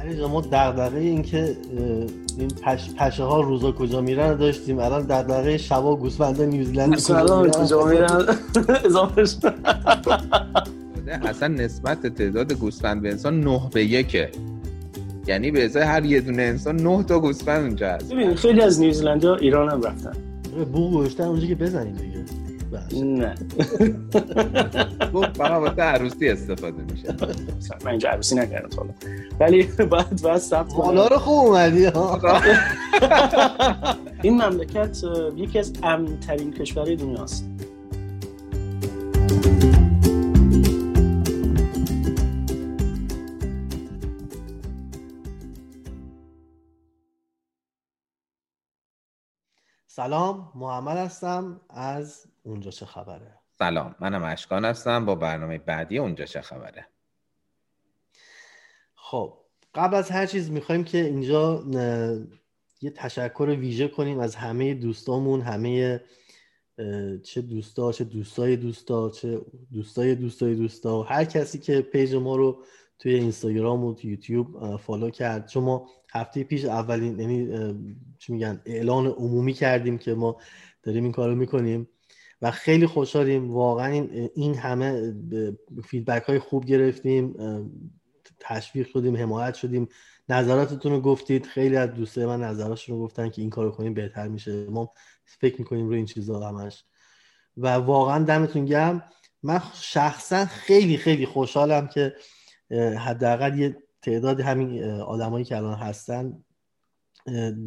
علی ما دغدغه این که این پش، پشه ها روزا کجا میرن داشتیم. الان دغدغه شبا گوسفندا نیوزیلند کجا کجا میرن؟ اضافه اصلا نسبت تعداد گوسفند به انسان 9 به یکه. یعنی به ازای هر یه دونه انسان 9 تا گوسفند اونجا هست. خیلی از نیوزیلندیا ایران هم رفتن بو گوشتن اونجا که بزنیم دیگه. نه. فقط واسه عروسی استفاده میشه. من اینجا عروسی نکردم حالا. ولی بعد بعد ثبت حالا رو خوب اومدی این مملکت یکی از امن ترین کشورهای دنیاست. سلام محمد هستم از اونجا چه خبره؟ سلام منم اشکان هستم با برنامه بعدی اونجا چه خبره؟ خب قبل از هر چیز می‌خوایم که اینجا یه تشکر ویژه کنیم از همه دوستامون همه چه دوستا چه دوستای دوستا چه دوستای دوستای دوستا و هر کسی که page ما رو توی اینستاگرام و یوتیوب follow کرد. چون ما هفته پیش اولین یعنی چی میگن اعلان عمومی کردیم که ما داریم این کارو می‌کنیم و خیلی خوشحالیم. واقعا این همه فیدبک های خوب گرفتیم تشویق شدیم حمایت شدیم. نظراتتون رو گفتید. خیلی از دوستای من نظراتشون رو گفتن که این کارو کنیم بهتر میشه. ما فکر می‌کنیم روی این چیزا همش. و واقعا دمتون گرم. من شخصا خیلی خیلی خوشحالم که حداقل یه تعداد همین آدمایی که الان هستن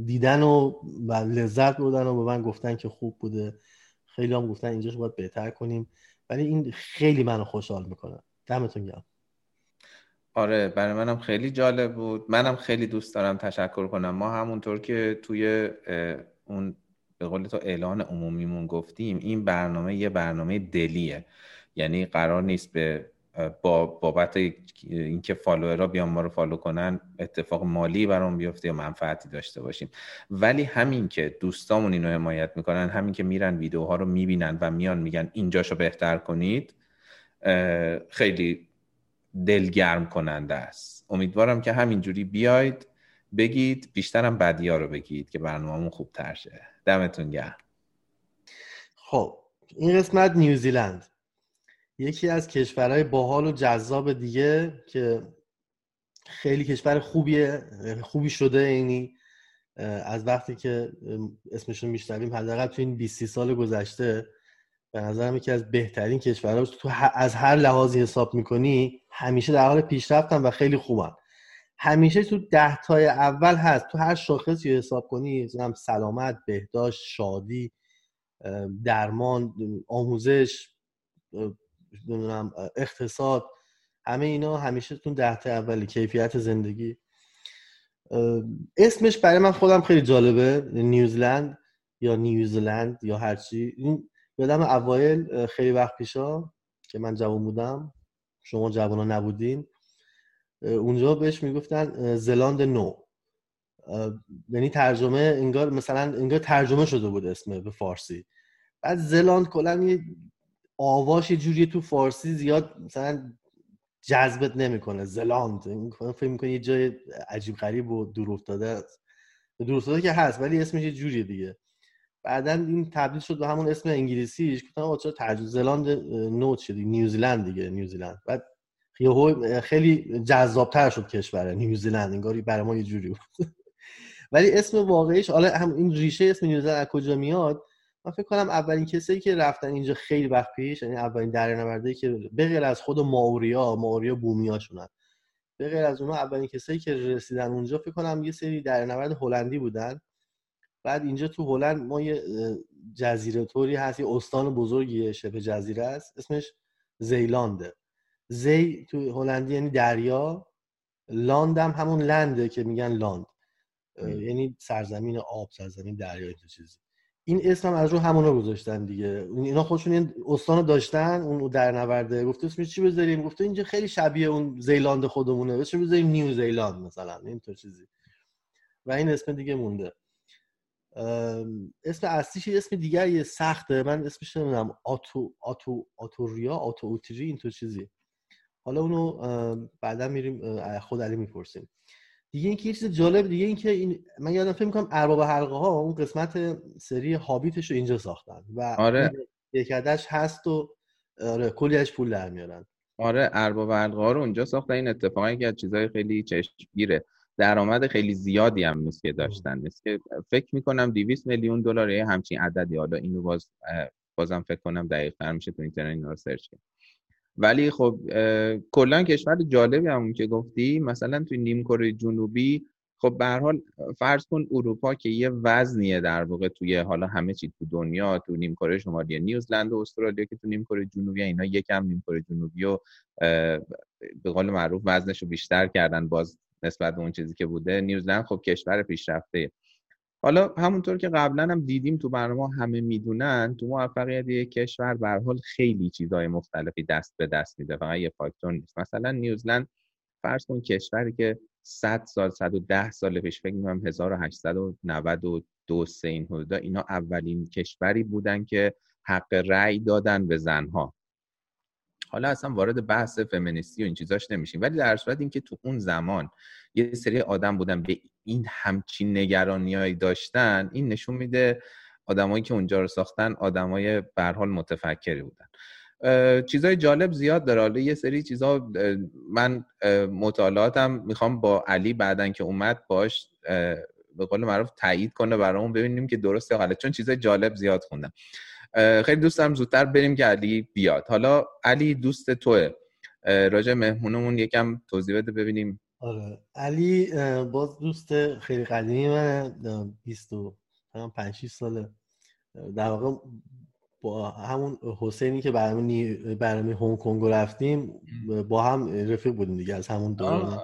دیدن و, و لذت بردن و به من گفتن که خوب بوده. خیلی هم گفتن اینجاش باید بهتر کنیم. ولی این خیلی منو خوشحال می‌کنه. دمتون گرم. آره برای منم خیلی جالب بود. منم خیلی دوست دارم تشکر کنم. ما همونطور که توی اون به قول تو اعلان عمومیمون گفتیم این برنامه یه برنامه دلیه. یعنی قرار نیست به با بابت اینکه فالوورها بیان ما رو فالو کنن اتفاق مالی برام بیفته یا منفعتی داشته باشیم. ولی همین که دوستامون اینو حمایت می‌کنن همین که میرن ویدیوها رو می‌بینن و میان میگن اینجاشو بهتر کنید خیلی دلگرم کننده است. امیدوارم که همینجوری بیاید بگید بیشترم بدی ها رو بگید که برنامهمون خوب تر شه. دمتون گرم. خب این قسمت نیوزیلند. یکی از کشورهای باحال و جذاب دیگه که خیلی کشور خوبیه خوبی شده یعنی از وقتی که اسمشون میشنویم حداقل تو این 20 سال گذشته به نظرم یکی از بهترین کشورها تو از هر لحاظی حساب می‌کنی همیشه در حال پیشرفتن و خیلی خوبن. همیشه تو ده تای اول هست تو هر شاخصی حساب کنی سلامت بهداشت شادی درمان آموزش نمی‌دونم اقتصاد همه اینا همیشه تون ده تا اولی کیفیت زندگی. اسمش برای من خودم خیلی جالبه نیوزلند یا نیوزلند یا هرچی این یادم اوایل خیلی وقت پیشا که من جوان بودم شما جوان ها نبودین اونجا بهش می‌گفتن زلاند نو یعنی ترجمه انگار مثلا انگار ترجمه شده بود اسم به فارسی. بعد زلاند کلا آواش یه جوری تو فارسی زیاد مثلا جذبت نمی‌کنه. زلاند. فکر می‌کنه یه جای عجیب غریب و دور افتاده است. دور افتاده که هست ولی اسمش یه جوریه دیگه. بعدا این تبدیل شد به همون اسم انگلیسیش. گفتم آقا چرا ترجمه زلاند نوت شد. نیوزیلند دیگه نیوزیلند. بعد خیلی جذابتر شد کشور نیوزیلند. انگاری برای ما یه جوری بود. ولی اسم واقعیش حالا هم این ریشه اسم نیوزیلند از کجا میاد؟ من فکر کنم اولین کسایی که رفتن اینجا خیلی وقت پیش یعنی اولین دریانوردی که به غیر از خود ماوریا ماوریا بومیاشونن به غیر از اونها اولین کسایی که رسیدن اونجا فکر کنم یه سری دریانورد هلندی بودن. بعد اینجا تو هلند ما یه جزیره طوری هست یه استان بزرگی شبه جزیره است. اسمش زیلانده. زی تو هلندی یعنی دریا. لاند هم همون لنده که میگن لاند. یعنی سرزمین آب سرزمین دریا این چیزی. این اسم هم از رو همونا گذاشتن دیگه. اینا خودشون این استان داشتن اون در نورده. گفته اسمش چی بذاریم؟ گفته اینجا خیلی شبیه اون زیلاند خودمونه. اسمش بذاریم نیو زیلاند مثلا. اینطور چیزی. و این اسم دیگه مونده. اسم اصلیش اسم دیگه سخته. من اسمش نمی‌دونم. آتو آتو آتوریا آتو اوتری اینطور چیزی. حالا اونو بعدا میریم خود علی می‌پرسیم. دیگه اینکه یه چیز جالب دیگه اینکه این من یادم فکر می‌کنم ارباب حلقه ها اون قسمت سری هابیتش رو اینجا ساختن و آره. یک عدش هست و آره کلی ازش پول در میارن. آره ارباب حلقه ها رو اونجا ساختن. این اتفاقی که از چیزای خیلی چشمگیره. درآمد خیلی زیادی هم نیست که داشتن. نیست که فکر می‌کنم 200 میلیون دلار همچین عددی. حالا اینو باز بازم فکر کنم دقیق تر میشه تو اینترنت اینا رو سرچ کنم ولی خب کلا کشور جالبی همون که گفتی مثلا توی نیم کره جنوبی خب به هر حال فرض کن اروپا که یه وزنیه در واقع توی حالا همه چی تو دنیا تو نیم کره شمالی نیوزلند و استرالیا که تو نیم کره جنوبی اینا یکم نیم کره جنوبی و به قول معروف وزنش رو بیشتر کردن باز نسبت به اون چیزی که بوده. نیوزلند خب کشور پیشرفته. حالا همونطور که قبلا هم دیدیم تو برنامه همه می‌دونن تو موفقیت یک کشور به حال خیلی چیزهای مختلفی دست به دست میده فقط یه فاکتور نیست. مثلا نیوزلند فرض کن کشوری که 100 سال 110 سال پیش فکر می‌کنم 1892 سه این حدودا اینا اولین کشوری بودن که حق رأی دادن به زنها. حالا اصلا وارد بحث فمینیستی و این چیزاش نمیشیم. ولی در صورت اینکه تو اون زمان یه سری آدم بودن به این همچین نگرانیایی داشتن این نشون میده آدمایی که اونجا رو ساختن آدمای به حال متفکری بودن. چیزای جالب زیاد داره. حالا یه سری چیزا من مطالعاتم می‌خوام با علی بعدن که اومد باش به قول معروف تایید کنه برامون ببینیم که درسته غلط. چون چیزای جالب زیاد خوندم. خیلی دوست دارم زودتر بریم که علی بیاد. حالا علی دوست توه. راجع مهمونمون یکم توضیح بده ببینیم آره. علی باز دوست خیلی قدیمی منه. 20 و 5 6 ساله. در واقع با همون حسینی که برنامه برنامه هنگ کنگ رفتیم با هم رفیق بودیم دیگه از همون دوران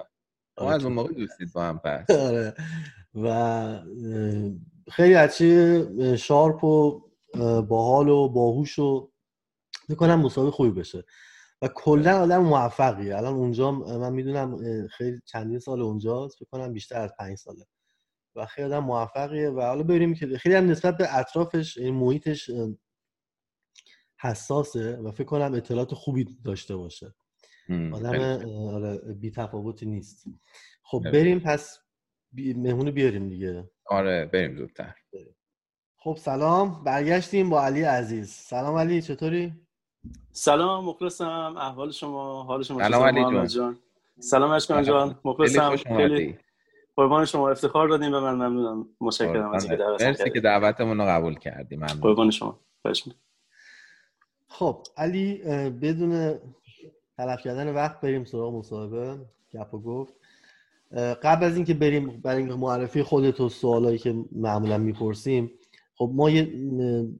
آره. از اون موقع دوستید با هم پس. آره. و خیلی بچه شارپ و باحال و باهوش و می‌کنم مسابقه خوبی بشه و کلا آدم موفقیه. الان اونجا من می‌دونم خیلی چندین سال اونجاست فکر کنم بیشتر از پنج ساله. و خیلی آدم موفقیه و حالا ببینیم که خیلی هم نسبت به اطرافش این محیطش حساسه و فکر کنم اطلاعات خوبی داشته باشه. آدم آره بی تفاوتی نیست. خب بریم پس بی... مهمونو بیاریم دیگه. آره بریم زودتر. خب سلام. برگشتیم با علی عزیز. سلام علی چطوری؟ سلام مخلصم. احوال شما حال شما سلام علی جان. سلام اشکان جان. مخلصم. خیلی قربان شما. افتخار دادیم به من. ممنونم. متشکرم از اینکه دعوت مرسی که دعوتمون رو قبول کردی. ممنون. قربان شما. خب علی بدون تلف کردن وقت بریم سراغ مصاحبه. گپ و گفت. قبل از اینکه بریم برای معرفی خودت و سوالایی که معمولا می‌پرسیم خب ما یه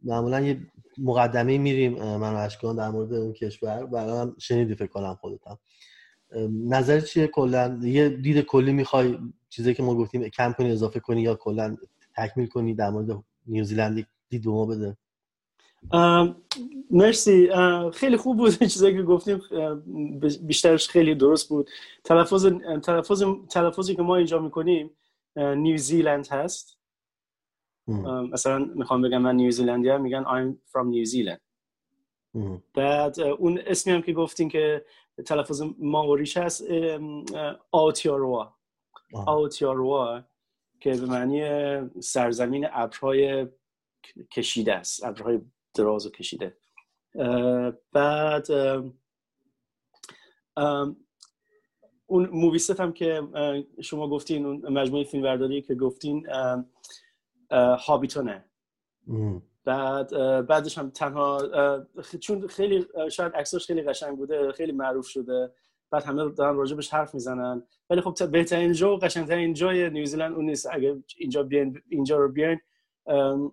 معمولا یه مقدمه میریم من اشکان در مورد اون کشور. هم شنیدی فکر کنم خودتم. نظر چیه کلا؟ یه دید کلی می‌خوای چیزی که ما گفتیم کم کنی اضافه کنی یا کلا تکمیل کنی در مورد نیوزیلند دید ما بده؟ مرسی. خیلی خوب بود چیزایی که گفتیم. بیشترش خیلی درست بود. تلفظ تلفظ تلفظی که ما اینجا می‌کنیم نیوزیلند هست. مثلا می‌خوام بگم من نیوزیلندی هم میگن I'm from New Zealand. بعد اون اسمی هم که گفتین که تلفظ ماوریش هست آوتیاروا آوتیاروا که به معنی سرزمین ابرهای کشیده است ابرهای دراز و کشیده. بعد اون موویست هم که شما گفتین اون مجموعه فیلم برداری که گفتین هابیتونه. بعد بعدش هم تنها چون خیلی شاید عکساش خیلی قشنگ بوده خیلی معروف شده. بعد همه دارن راجبش حرف می‌زنن. ولی خب بهترین جا و قشنگترین جای نیوزیلند اون نیست. اگه اینجا بیان اینجا رو بیاین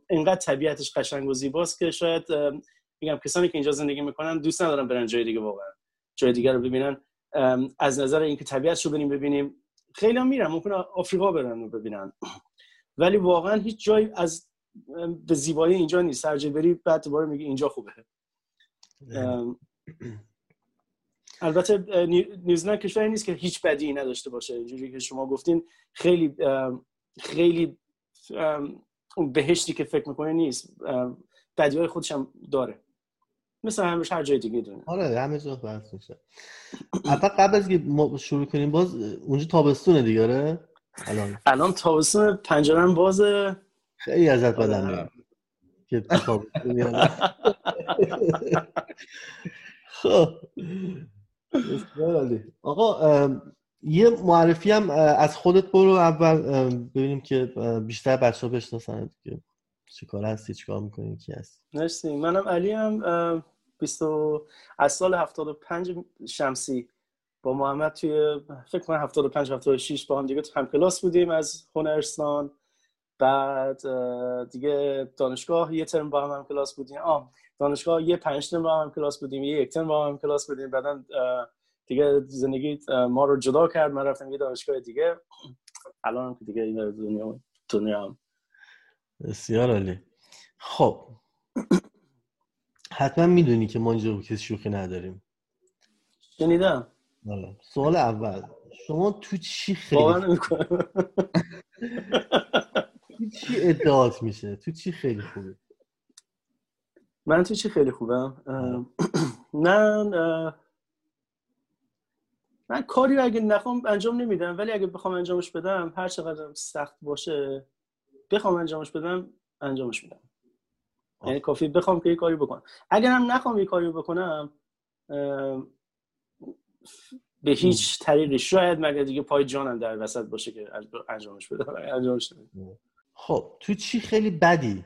اینقدر طبیعتش قشنگ و زیباست که شاید میگم کسانی که اینجا زندگی می‌کنن دوست ندارن برن جای دیگه واقعا. جای دیگه رو ببینن. از نظر اینکه طبیعتش رو بریم ببینیم. خیلی هم میرن ممکنه آفریقا برن رو ببینن. ولی واقعا هیچ جایی از به زیبایی اینجا نیست. هر بری بعد دوباره میگه اینجا خوبه. البته نیوزلند کشوری نیست که هیچ بدی نداشته باشه. اینجوری که شما گفتین خیلی خیلی بهشتی که فکر می‌کنه نیست. بدی های خودش هم داره. مثل همش هر جای دیگه دونه آره همه جا بحث میشه. قبل از که شروع کنیم باز اونجا تابستونه دیگه آره؟ الان. الان تابستون پنجرم بازه خیلی ازت بدم میاد. که. خب. آقا یه معرفی هم از خودت برو اول ببینیم که بیشتر بچه ها بشناسن که چی کار هستی چی کار می‌کنی کی هستی. مرسی. منم علی هم 20 از سال 75 شمسی با محمد توی فکر کنم 75 76 با هم دیگه تو هم کلاس بودیم از هنرستان بعد دیگه دانشگاه یه ترم با هم, هم کلاس بودیم. آه دانشگاه یه پنج ترم با هم کلاس بودیم یه یک ترم با هم کلاس بودیم. بعدا دیگه زندگی ما رو جدا کرد. من رفتم یه دانشگاه دیگه. الان هم که دیگه این دنیا دنیا هم. بسیار عالی. خب. حتما می‌دونی که ما اینجا کسی شوخی نداریم. شنیدم. سوال اول شما تو چی خیلی. تو چی ادعات میشه؟ تو چی خیلی خوبه؟ من تو چی خیلی خوبم؟ من من کاری رو اگه نخوام انجام نمیدم ولی اگه بخوام انجامش بدم هر چقدر سخت باشه بخوام انجامش بدم انجامش میدم. یعنی کافی بخوام که یه کاری بکنم. اگر هم نخوام یه کاری بکنم به هیچ طریقی. شاید مگر دیگه پای جانم در وسط باشه که انجامش بدم انجامش نمیدم خب تو چی خیلی بدی؟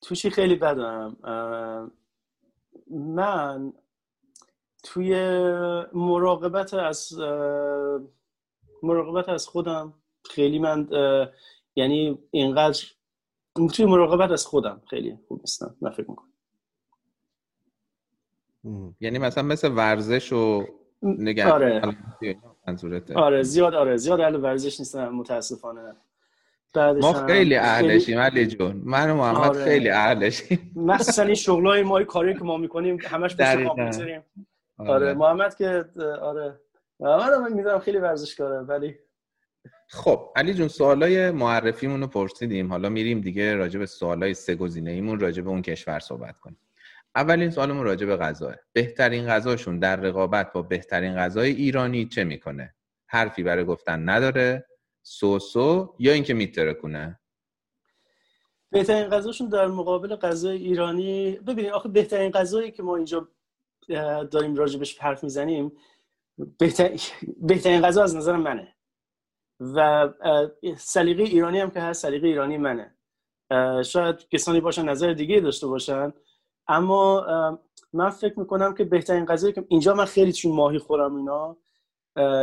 تو چی خیلی بدم؟ من توی مراقبت از مراقبت از خودم خیلی من یعنی اینقدر توی مراقبت از خودم خیلی خوب نیستم من فکر می‌کنم. یعنی مثلا مثل ورزش و نگه آره. منظورته. آره زیاد آره. زیاد اهل ورزش نیستم متاسفانه. بعدش ما خیلی اهلشیم علی جون. من و محمد آره. خیلی اهلشیم. مخصوصا این شغلای ما این کاری که ما می‌کنیم همش پشت. کامپیوتریم آره. محمد که آره. محمد من می‌دونم خیلی ورزشکاره ولی خب علی جون سوالای معرفیمون رو پرسیدیم. حالا میریم دیگه راجع به سوالای سه گزینه ایمون راجع به اون کشور صحبت کنیم. اولین سوالمون راجع به غذاه بهترین غذاشون در رقابت با بهترین غذای ایرانی چه می‌کنه؟ حرفی برای گفتن نداره. سوسو یا اینکه میترکونه بهترین غذاشون در مقابل غذای ایرانی ببینید آخه بهترین غذایی که ما اینجا داریم راجبش حرف می‌زنیم بهتر... بهترین غذا از نظر منه. و سلیقه ایرانی هم که هست سلیقه ایرانی منه. شاید کسانی باشن نظر دیگه داشته باشن اما من فکر می‌کنم که بهترین غذایی که اینجا من خیلی چون ماهی خورم اینا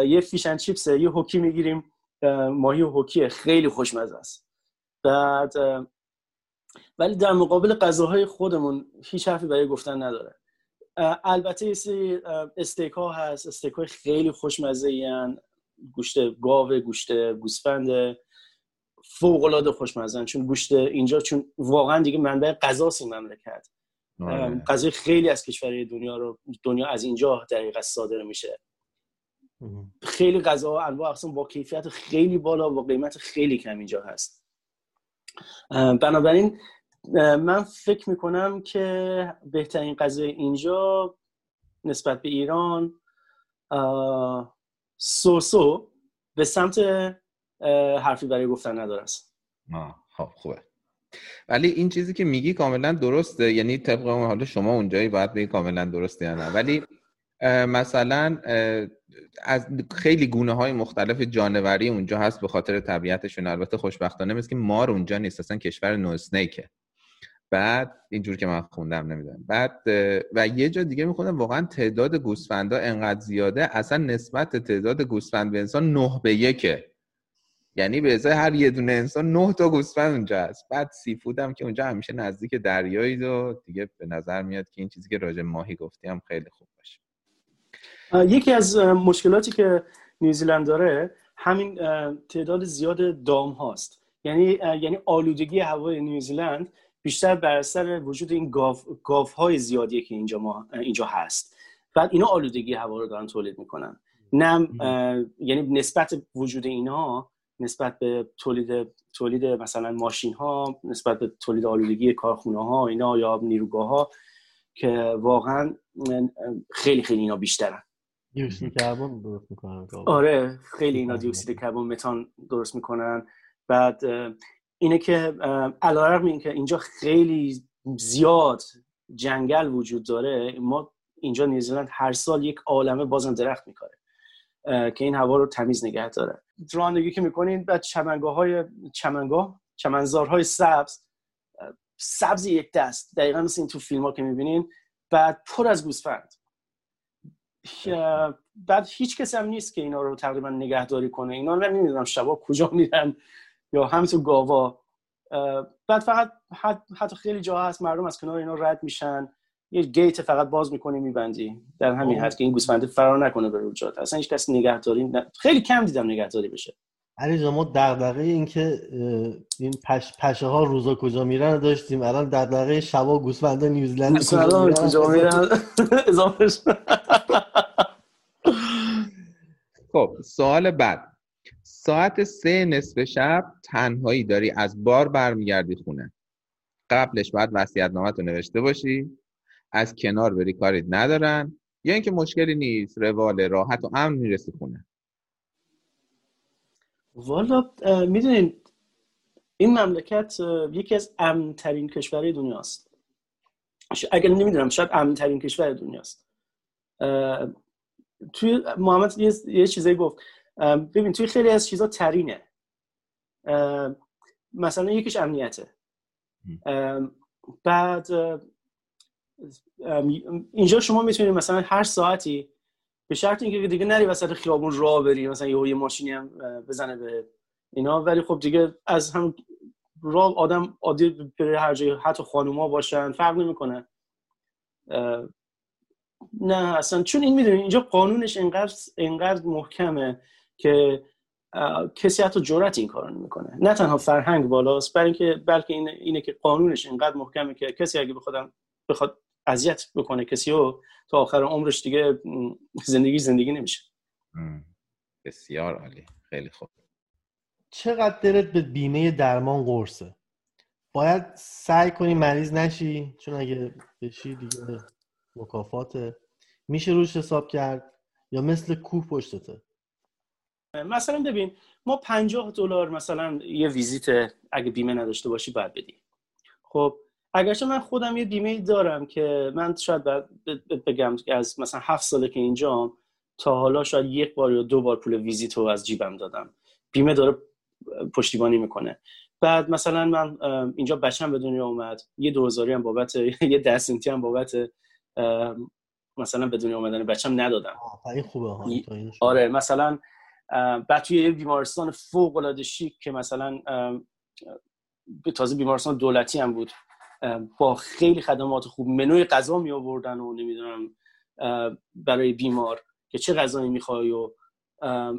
یه فیشن چیپسه یه هوکی می‌گیریم. ماهی و هوکیه خیلی خوشمزه است. بعد ولی در مقابل غذاهای خودمون هیچ حرفی برای گفتن نداره. البته یه سری استیک ها هست. استیک های خیلی خوشمزه این گوشت گاو گوشت گوسفند فوق العاده خوشمزه چون گوشت اینجا چون واقعا دیگه منبع غذاست این مملکت. غذای خیلی از کشورهای دنیا رو دنیا از اینجا در حقیقت صادر میشه. خیلی غذا و انواع اقسام با کیفیت خیلی بالا و قیمت خیلی کم اینجا هست. بنابراین من فکر می‌کنم که بهترین غذای اینجا نسبت به ایران اه، سوسو به سمت حرفی برای گفتن نداره است. خب خوبه. ولی این چیزی که میگی کاملا درسته. یعنی طبق اون حالا شما اونجایی باید بگی کاملا درسته یا نه. ولی مثلا از خیلی گونه های مختلف جانوری اونجا هست به خاطر طبیعتشون. البته خوشبختانه مثل که مار اونجا نیست. اصلا کشور نوسنیکه بعد اینجور که من خوندم نمی‌دونم. بعد و یه جا دیگه میخوندم واقعا تعداد گوسفندا انقدر زیاده اصلا نسبت تعداد گوسفند به انسان نه به یکه. یعنی به ازای هر یه دونه انسان نه تا گوسفند اونجا هست. بعد سیفود هم که اونجا همیشه نزدیک دریایی و دیگه به نظر میاد که این چیزی که راجع ماهی گفتی هم خیلی خوب باشه. یکی از مشکلاتی که نیوزیلند داره همین تعداد زیاد دام هاست. یعنی یعنی آلودگی هوای نیوزیلند بیشتر بر اثر وجود این گاو گاف های زیادیه که اینجا ما اینجا هست. بعد اینا آلودگی هوا رو دارن تولید می‌کنن. نه یعنی نسبت وجود اینها نسبت به تولید تولید مثلا ماشین ها نسبت به تولید آلودگی کارخونه ها اینا یا نیروگاه ها که واقعا خیلی خیلی اینا بیشترن. دیوکسید کربن درست می‌کنن آره خیلی اینا دیوکسید کربن متان درست می‌کنن. بعد اینه که علیرغم اینکه اینجا خیلی زیاد جنگل وجود داره ما اینجا نیوزیلند هر سال یک عالمه بازم درخت میکاره. که این هوا رو تمیز نگه داره. رانندگی که می‌کنین بعد چمنگاه های چمنگاه چمنزارهای سبز سبز یک دست. دقیقا مثل این تو فیلم ها که می‌بینین. بعد پر از گوسفند. بعد هیچ کسی هم نیست که اینا رو تقریبا نگهداری کنه. اینا رو نمی‌دونم شبا کجا میرن یا هم تو گاوا. بعد فقط حتی خیلی جاها هست مردم از کنار اینا رد میشن. یه گیت فقط باز می‌کنی میبندی. در همین حد که این گوسفنده فرار نکنه به رو اصلا هیچ کس نگهداری خیلی کم دیدم نگهداری بشه. علی ما دغدغه این که این پش پشه ها روزا کجا میرن داشتیم. الان دغدغه شبا گوسفنده نیوزلند کجا میرن؟ خب سوال بعد. ساعت سه نصف شب تنهایی داری از بار برمیگردی خونه. قبلش باید وصیت نامت رو نوشته باشی. از کنار بری کاریت ندارن. یا اینکه مشکلی نیست روال راحت و امن می‌رسی خونه. والا می‌دونین این مملکت یکی از امنترین کشورهای دنیاست. اگر نمی‌دونم شاید امنترین کشور دنیاست. توی محمد یه, یه چیزایی گفت. ببین توی خیلی از چیزا ترینه. مثلا یکیش امنیته. بعد اینجا شما می‌تونید مثلا هر ساعتی به شرط اینکه دیگه نری وسط خیابون راه بری مثلا یه, ماشینی هم بزنه به اینا. ولی خب دیگه از هم راه آدم عادی بره هر جایی حتی خانوما باشن فرق نمی‌کنه. نه اصلا چون این می‌دونی اینجا قانونش انقدر انقدر محکمه که کسی حتی جرأت این کارو نمی‌کنه. نه تنها فرهنگ بالاست بلکه بلکه اینه, اینه که قانونش انقدر محکمه که کسی اگه بخواد بخواد اذیت بکنه کسی رو تا آخر عمرش دیگه زندگی زندگی نمیشه. بسیار عالی. خیلی خوب. چقدر دلت به بیمه درمان قرصه؟ باید سعی کنی مریض نشی چون اگه بشی دیگه مکافاته میشه روش حساب کرد یا مثل کوه پشتته؟ مثلا ببین ما 50 دلار مثلا یه ویزیت اگه بیمه نداشته باشی باید بدی. خب اگرچه من خودم یه بیمه دارم که من شاید بگم که از مثلا هفت ساله که اینجا تا حالا شاید یک بار یا دو بار پول ویزیت رو از جیبم دادم. بیمه داره پشتیبانی می‌کنه. بعد مثلا من اینجا بچم به دنیا اومد. یه دوزاری هم بابت یه دستینتی هم بابت مثلا به دنیا اومدن بچم ندادم. این خوبه آره مثلا بعد توی یه بیمارستان فوق العاده شیک که مثلا تازه بیمارستان دولتی هم بود. با خیلی خدمات خوب منوی غذا می آوردن و نمی‌دونم برای بیمار که چه غذایی می‌خوای و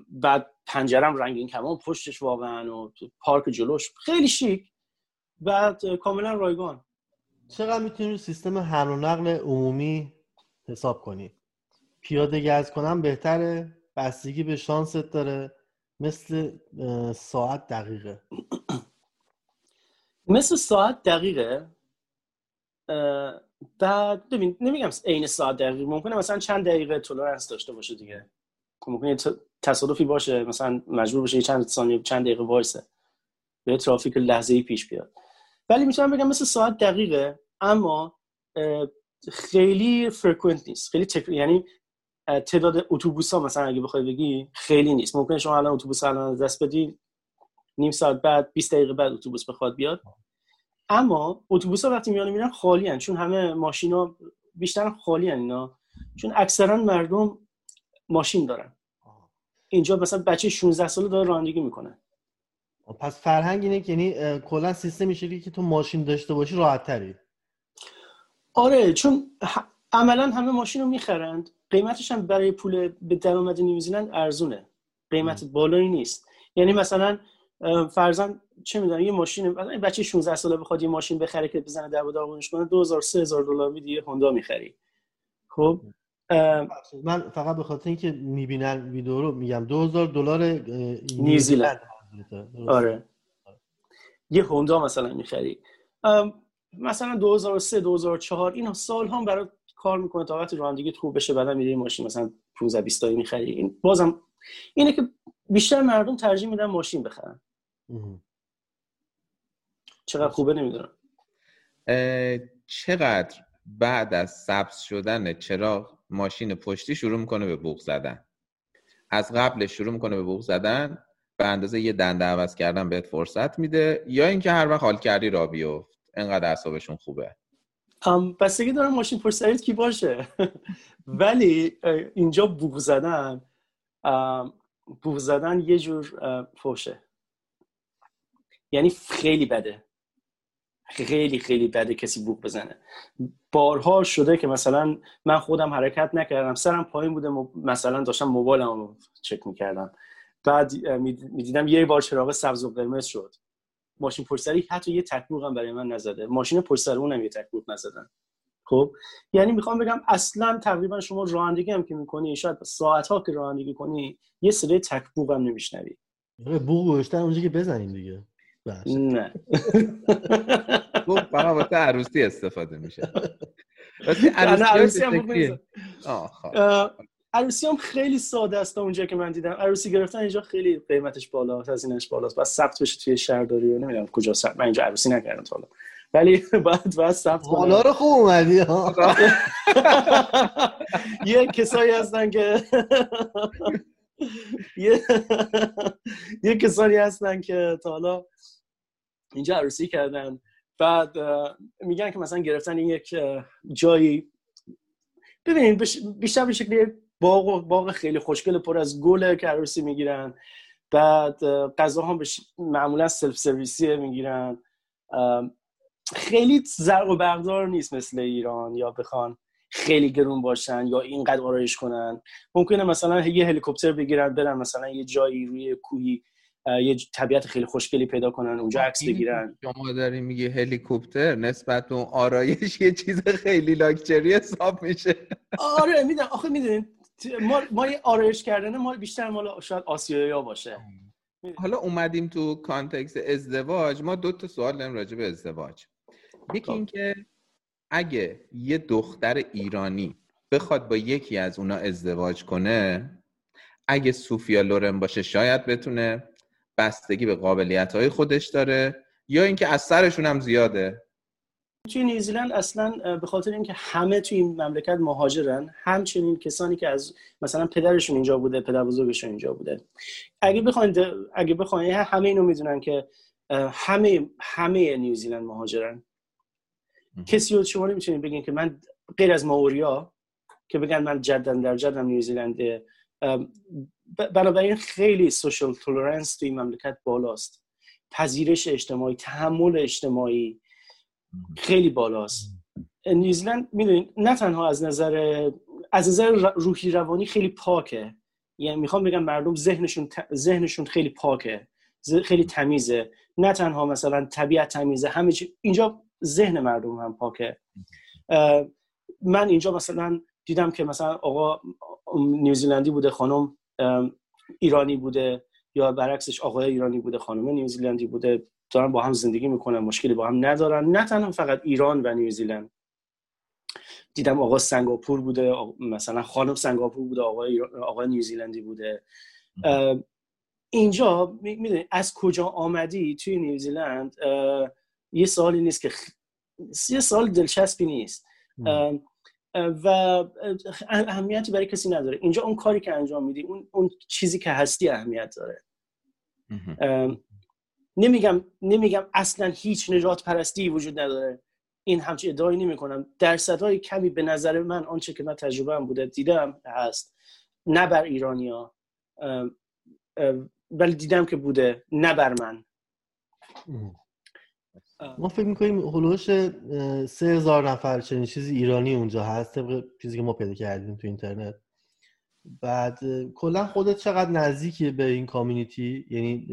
بعد پنجرم رنگین کمان پشتش واقعا و پارک جلوش. خیلی شیک. بعد کاملا رایگان. چقدر می‌تونی سیستم حمل و نقل عمومی حساب کنی؟ پیاده گز کنم بهتره بستگی به شانست داره مثل ساعت دقیقه. مثل ساعت دقیقه؟ بعد ببین نمیگم عین ساعت دقیقه ممکنه مثلا چند دقیقه تولرنس داشته باشه دیگه. ممکنه تصادفی باشه مثلا مجبور بشه چند ثانیه چند دقیقه وایسه. به ترافیک لحظه ای پیش بیاد. ولی می‌تونم بگم مثل ساعت دقیقه اما خیلی فرکونت نیست. خیلی تک... یعنی تعداد اتوبوس ها مثلا اگه بخوای بگی خیلی نیست. ممکنه شما الان اتوبوس الان دست بدی نیم ساعت بعد 20 دقیقه بعد اتوبوس بخواد بیاد. اما اتوبوس ها وقتی میان میرن خالی هن. چون همه ماشینا بیشتر خالی هن اینا. چون اکثرا مردم ماشین دارن. اینجا مثلا بچه 16 ساله داره رانندگی می‌کنه. پس فرهنگ اینه که یعنی کلا سیستم میشه که تو ماشین داشته باشی راحت تری آره چون عملا همه ماشین رو می‌خرند. قیمتش هم برای پول به درآمد نیوزیلند ارزونه. قیمت بالایی نیست. یعنی مثلا فرزن چه می‌دونم یه ماشین بچه 16 ساله بخواد یه ماشین بخره که بزنه در داغونش کنه 2000 3000 دلار میدی یه هوندا می‌خری. خب؟ من فقط به خاطر اینکه می‌بینن ویدیو رو میگم 2000 دلار نیوزیلند. آره. یه هوندا مثلا می‌خری. مثلا 2003 2004 این سال هم برای کار می‌کنه تا وقتی رانندگی خوب بشه بعدا میری ماشین مثلا 15 20 تایی می‌خری. این بازم اینه که بیشتر مردم ترجیح میدن ماشین بخرن. چقدر خوبه نمی‌دونم. چقدر بعد از سبز شدن چراغ ماشین پشتی شروع می‌کنه به بوق زدن؟ از قبل شروع می‌کنه به بوق زدن به اندازه یه دنده عوض کردن بهت فرصت میده یا اینکه هر وقت حال کردی را بیفت انقدر اعصابشون خوبه؟ بستگی دارم ماشین پشت کی باشه. ولی اینجا بوق زدن بوق زدن یه جور فوشه یعنی خیلی بده. خیلی خیلی بده کسی بوق بزنه. بارها شده که مثلا من خودم حرکت نکردم سرم پایین بوده مثلا داشتم موبایلم رو چک می‌کردم. بعد می‌دیدم یه بار چراغ سبز و قرمز شد. ماشین پشت حتی یه تکبوق هم برای من نزده. ماشین پشت اونم یه تکبوق نزدن. خب؟ یعنی می‌خوام بگم اصلا تقریبا شما رانندگی هم که می‌کنی شاید ساعت ها که رانندگی کنی یه صدای تکبوق هم نمیشنوی بوق گوشتن اونجا که بزنیم دیگه. نه. بوق فقط واسه عروسی استفاده میشه. عروسی هم عروسی هم خیلی ساده است اونجا که من دیدم. عروسی گرفتن اینجا خیلی قیمتش بالا هزینهش بالاست. بس ثبت بشه توی شهرداری و نمی‌دونم کجا ثبت من اینجا عروسی نکردم تا ولی بعد بعد ثبت حالا رو خوب اومدی ها یه کسایی هستن که یه کسانی هستن که تا حالا اینجا عروسی کردن. بعد میگن که مثلا گرفتن این یک جایی. ببینید بیشتر به شکلی باغ باغ خیلی خوشگل پر از گل که عروسی می‌گیرن. بعد غذا بش... معمولا سلف سرویسی می‌گیرن خیلی زرق و بغدار نیست مثل ایران یا بخوان. خیلی گرون باشن یا اینقدر آرایش کنن. ممکنه مثلا یه هلیکوپتر بگیرن برن مثلا یه جایی روی کوهی یه طبیعت خیلی خوشگلی پیدا کنن اونجا عکس بگیرن. شما داری میگه هلیکوپتر نسبت به اون آرایش یه چیز خیلی لاکچری حساب میشه. آره می‌دونم. آخه می‌دونین ما ما یه آرایش کردن ما بیشتر مال شاید آسیایی باشه. حالا اومدیم تو کانتکست ازدواج. ما دو تا سوال داریم راجع به ازدواج. یکی خب. اینکه اگه یه دختر ایرانی بخواد با یکی از اونا ازدواج کنه اگه سوفیا لورن باشه شاید بتونه بستگی به قابلیت های خودش داره یا اینکه از سرشون هم زیاده. توی نیوزیلند اصلا به خاطر اینکه همه توی این مملکت مهاجرن همچنین کسانی که از مثلا پدرشون اینجا بوده پدر بزرگشون اینجا بوده. اگه بخواین اگه بخواین همه اینو می‌دونن که همه همه نیوزیلند مهاجرن. کسی رو شما نمی‌تونید بگین که من غیر از ماوریا که بگن من جدن در جدم نیوزیلنده بنابراین خیلی سوشال تولرنس توی مملکت بالاست. پذیرش اجتماعی تحمل اجتماعی خیلی بالاست. نیوزیلند می‌دونید نه تنها از نظر از نظر روحی روانی خیلی پاکه. یعنی می‌خوام بگم مردم ذهنشون ذهنشون خیلی پاکه خیلی تمیزه. نه تنها مثلا طبیعت تمیزه همه اینجا ذهن مردم هم پاکه. من اینجا مثلا دیدم که مثلا آقا نیوزیلندی بوده خانم ایرانی بوده یا برعکسش آقای ایرانی بوده خانم نیوزیلندی بوده دارن با هم زندگی می‌کنن مشکلی با هم ندارن. نه تنها فقط ایران و نیوزیلند. دیدم آقا سنگاپور بوده مثلا خانم سنگاپور بوده آقای آقای نیوزیلندی بوده. اینجا می‌دونی از کجا آمدی توی نیوزیلند؟ یه سوالی نیست که یه سوال دلچسبی نیست. و اهمیتی برای کسی نداره. اینجا اون کاری که انجام میدی اون, اون چیزی که هستی اهمیت داره. نمیگم نمیگم اصلا هیچ نجات پرستی وجود نداره. این همچی ادعایی نمی کنم درصدهای کمی به نظر من آنچه که من تجربه هم بوده دیدم هست. نه بر ایرانیا. ولی دیدم که بوده. نه بر من. ما فکر می‌کنیم هلوش سه هزار نفر چنین چیزی ایرانی اونجا هست طبق چیزی که ما پیدا کردیم تو اینترنت. بعد کلا خودت چقدر نزدیکی به این کامیونیتی یعنی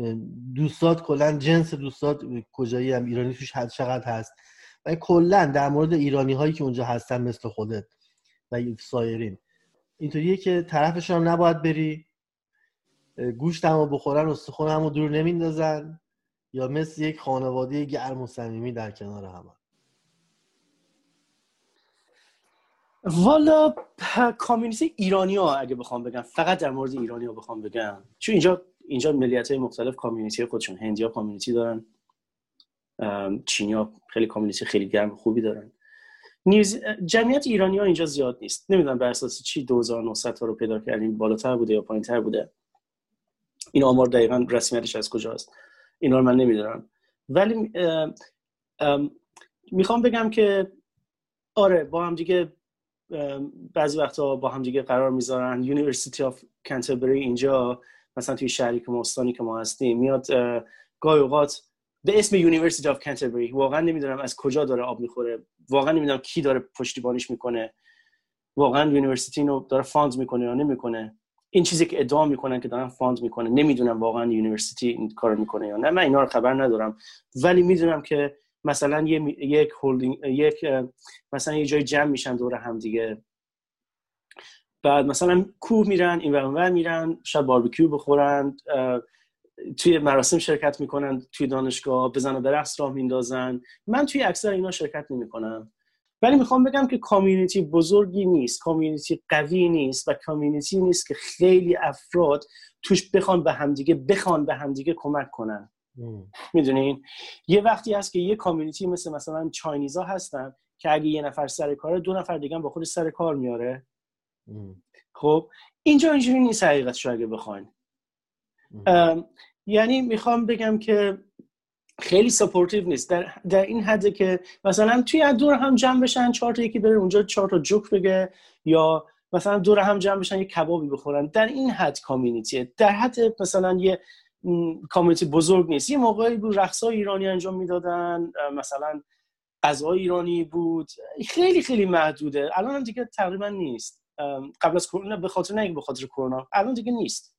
دوستات کلا جنس دوستات کجایی هم ایرانی توش چقدر هست؟ و کلا در مورد ایرانی هایی که اونجا هستن مثل خودت و سایرین. اینطوریه که طرفشان نباید بری گوشت هم بخورن استخون همو دور نمیندازن. یا مثل یک خانواده گرم و صمیمی در کنار هم والا کامیونیتی ایرانی ها اگه بخوام بگم فقط در مورد ایرانی ها بخوام بگم. چون اینجا اینجا ملیت های مختلف community خودشون هندی ها community دارن چینی ها خیلی community خیلی گرم خوبی دارن. نیوز... جمعیت ایرانی ها اینجا زیاد نیست. نمی‌دونم بر اساس چی 2900 تا رو پیدا کردیم بالاتر بوده یا پایینتر بوده. این آمار دقیقا رسمیتش از کجاست؟ اینا رو من نمی‌دونم. ولی می‌خوام بگم که آره با هم دیگه بعضی وقتا با هم دیگه قرار می‌ذارن. University of Canterbury اینجا مثلا توی شهری که مستانی که ما هستیم میاد گاهی اوقات به اسم University of Canterbury واقعا نمی‌دونم از کجا داره آب می‌خوره. واقعا نمی‌دونم کی داره پشتیبانیش می‌کنه. واقعا university رو داره fund می‌کنه یا نمی‌کنه. این چیزی که ادعا می‌کنن که دارن fund می‌کنه نمی‌دونم واقعا university این کار می‌کنه یا نه. من اینا رو خبر ندارم. ولی می‌دونم که مثلا یه یک هولدینگ یک مثلا یه جای جمع میشن دور هم دیگه بعد مثلا کوه میرن این ور میرن شب باربیکیو بخورن توی مراسم شرکت می‌کنن توی دانشگاه بزن و برقص راه میندازن. من توی اکثر اینا شرکت نمی‌کنم. ولی می‌خوام بگم که کامیونیتی بزرگی نیست کامیونیتی قوی نیست و کامیونیتی نیست که خیلی افراد توش بخوان به همدیگه بخوان به همدیگه کمک کنن. می‌دونین؟ یه وقتی هست که یه کامیونیتی مثل مثلا چاینیزا هستن که اگه یه نفر سر کاره دو نفر دیگه با خود سر کار میاره. خب اینجا اینجوری نیست حقیقتش اگه بخواین. یعنی می‌خوام بگم که خیلی supportive نیست. در, در این حده که مثلا توی دور هم جمع بشن چهار تا یکی بره اونجا چهار تا جوک بگه یا مثلا دور هم جمع بشن یه کبابی بخورن. در این حد community ه در حد مثلا یه community بزرگ نیست. یه موقعی بود رقص ایرانی انجام می‌دادن مثلا غذای ایرانی بود. خیلی خیلی محدوده. الان هم دیگه تقریبا نیست. قبل از کرونا به خاطر نه به خاطر کرونا الان دیگه نیست.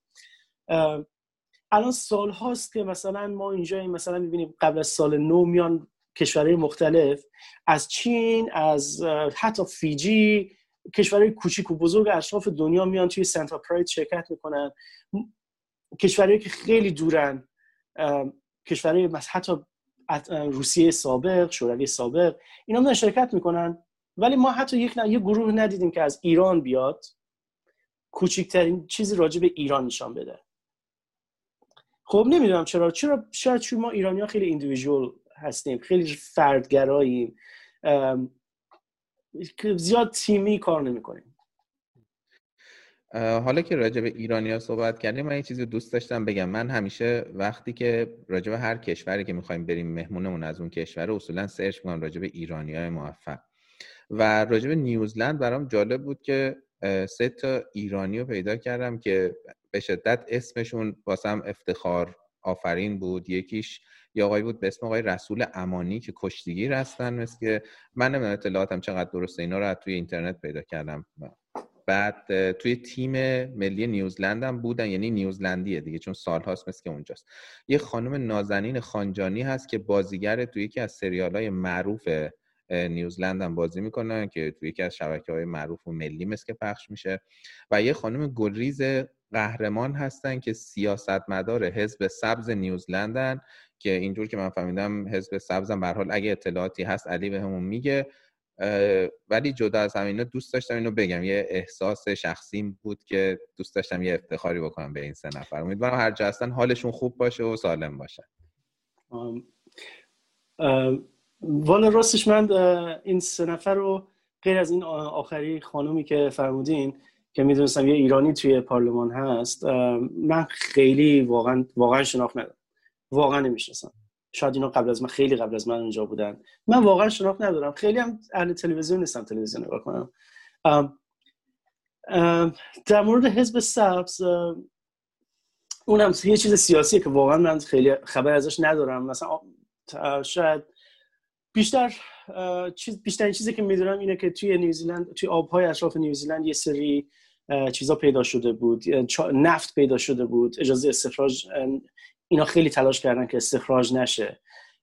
الان سال هاست که مثلا ما اینجا مثلا می‌بینیم قبل از سال نو میان کشورهای مختلف از چین از حتی فیجی کشورهای کوچیک و بزرگ اشراف دنیا میان توی سنتا پراید شرکت می‌کنن. کشورهایی که خیلی دورن کشورهای حتی روسیه سابق شوروی سابق اینا میان شرکت می‌کنن. ولی ما حتی یک یه گروه ندیدیم که از ایران بیاد. کوچکترین چیزی راجع به ایران نشان بده. خب نمی‌دونم چرا. چرا شاید چون ما ایرانی ها خیلی ایندیویژوال هستیم خیلی فردگراییم زیاد تیمی کار نمی‌کنیم. حالا که راجع به ایرانیا صحبت کردیم من یه چیزی دوست داشتم بگم. من همیشه وقتی که راجع به هر کشوری که می‌خوایم بریم مهمونمون از اون کشور اصولا سرچ می‌کنم راجع به ایرانی های موفق. و راجع به نیوزلند برام جالب بود که سه تا ایرانی رو پیدا کردم که به شدت اسمشون واسم افتخار آفرین بود. یکیش یا آقایی بود به اسم آقای رسول امانی که کشتیگیر هستن مثل که من نمی‌دونم اطلاعاتم چقدر درسته اینا رو توی اینترنت پیدا کردم. بعد توی تیم ملی نیوزلند هم بودن یعنی نیوزلندیه دیگه چون سالهاست مثل که اونجاست. یه خانم نازنین خانجانی هست که بازیگر توی یکی از سریال های معروف نیوزلند هم بازی می‌کنن که توی یکی از شبکه های معروف و ملی مثل پخش میشه. و یه خانم گلریز قهرمان هستن که سیاستمدار حزب سبز نیوزلندن که اینجور که من فهمیدم حزب سبزم به حال اگه اطلاعاتی هست علی بهمون همون میگه ولی جدا از همین دوست داشتم اینو بگم. یه احساس شخصیم بود که دوست داشتم یه افتخاری بکنم به این سه نفر. امیدوارم هر جا هستن حالشون خوب باشه و سالم باشه. والا راستش من این سه نفر رو غیر از این آخری خانومی که فرمودین که می‌دونستم یه ایرانی توی پارلمان هست من خیلی واقعا واقعا شناخت ندارم. واقعا نمی‌شناسم. شاید اینا قبل از من خیلی قبل از من اونجا بودن. من واقعا شناخت ندارم. خیلی هم اهل تلویزیون نیستم تلویزیون نگاه کنم. در مورد حزب سبز اونم یه چیز سیاسیه که واقعا من خیلی خبر ازش ندارم. مثلا شاید بیشتر چیز بیشترین چیزی که می‌دونم اینه که توی نیوزیلند توی آبهای اطراف نیوزیلند یه سری چیزا پیدا شده بود. نفت پیدا شده بود. اجازه استخراج اینا خیلی تلاش کردن که استخراج نشه.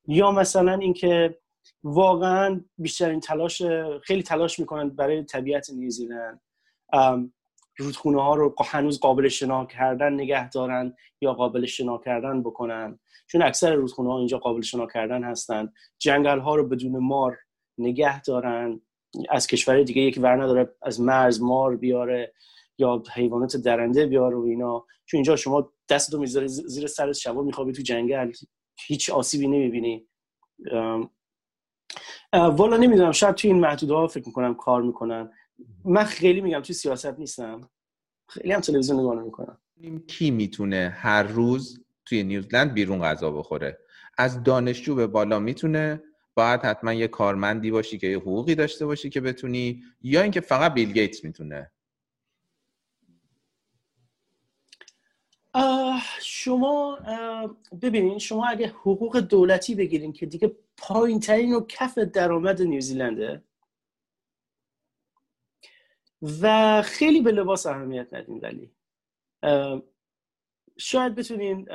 یا مثلا اینکه واقعا بیشترین تلاش خیلی تلاش می‌کنن برای طبیعت نیوزیلند رودخونه ها رو هنوز قابل شنا کردن نگه دارن یا قابل شنا کردن بکنن. چون اکثر رودخونه ها اینجا قابل شنا کردن هستن. جنگل ها رو بدون مار نگه دارن. از کشور دیگه یکی ور نداره از مرز مار بیاره یا حیوانات درنده بیاره و اینا. چون اینجا شما دستتو می‌ذاری زیر سر شبا میخوابی تو جنگل هیچ آسیبی نمی‌بینی. والا نمی‌دونم شاید توی این محدوده ها فکر می‌کنم کار می‌کنن. من خیلی میگم توی سیاست نیستم. خیلی هم تلویزیون نگاه نمی‌کنم. کی می‌تونه هر روز توی نیوزلند بیرون غذا بخوره. از دانشجو به بالا می‌تونه. باید حتما یه کارمندی باشی که یه حقوقی داشته باشی که بتونی یا اینکه فقط بیل گیتس می‌تونه. شما ببینید شما اگه حقوق دولتی بگیرین که دیگه پایین ترین و کف درآمد نیوزیلنده و خیلی به لباس اهمیت ندین ولی. شاید بتونین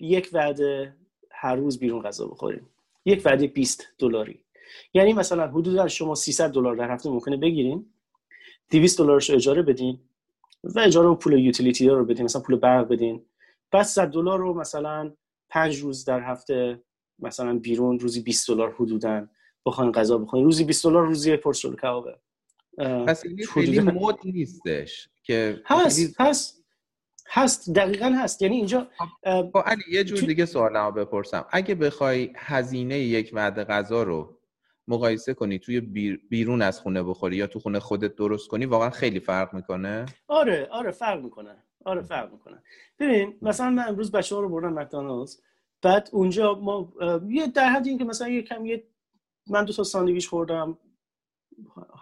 یک وعده هر روز بیرون غذا بخورین. یک وعده 20 دلاری. یعنی مثلا حدود شما 300 دلار در هفته ممکنه بگیرین 200 دلارش اجاره بدین و اجاره و پول یوتیلیتی رو بدین مثلا پول برق بدین. بعد 100 دلار رو مثلا 5 روز در هفته مثلا بیرون روزی 20 دلار حدودا بخواین غذا بخورین. روزی 20 دلار روزی پرسول کبابه. پس این خیلی مود نیستش که هست هست هست دقیقا هست. یعنی اینجا با خب، علی یه جور دیگه سوالمو بپرسم. اگه بخوای هزینه یک وعده غذا رو مقایسه کنی توی بیرون از خونه بخوری یا تو خونه خودت درست کنی واقعا خیلی فرق می‌کنه؟ آره آره فرق می‌کنه. آره فرق می‌کنه. ببین مثلا من امروز بچه ها رو بردم مکدونالدز. بعد اونجا ما یه در حد این که مثلا یه کم یه من دو تا ساندویچ خوردم.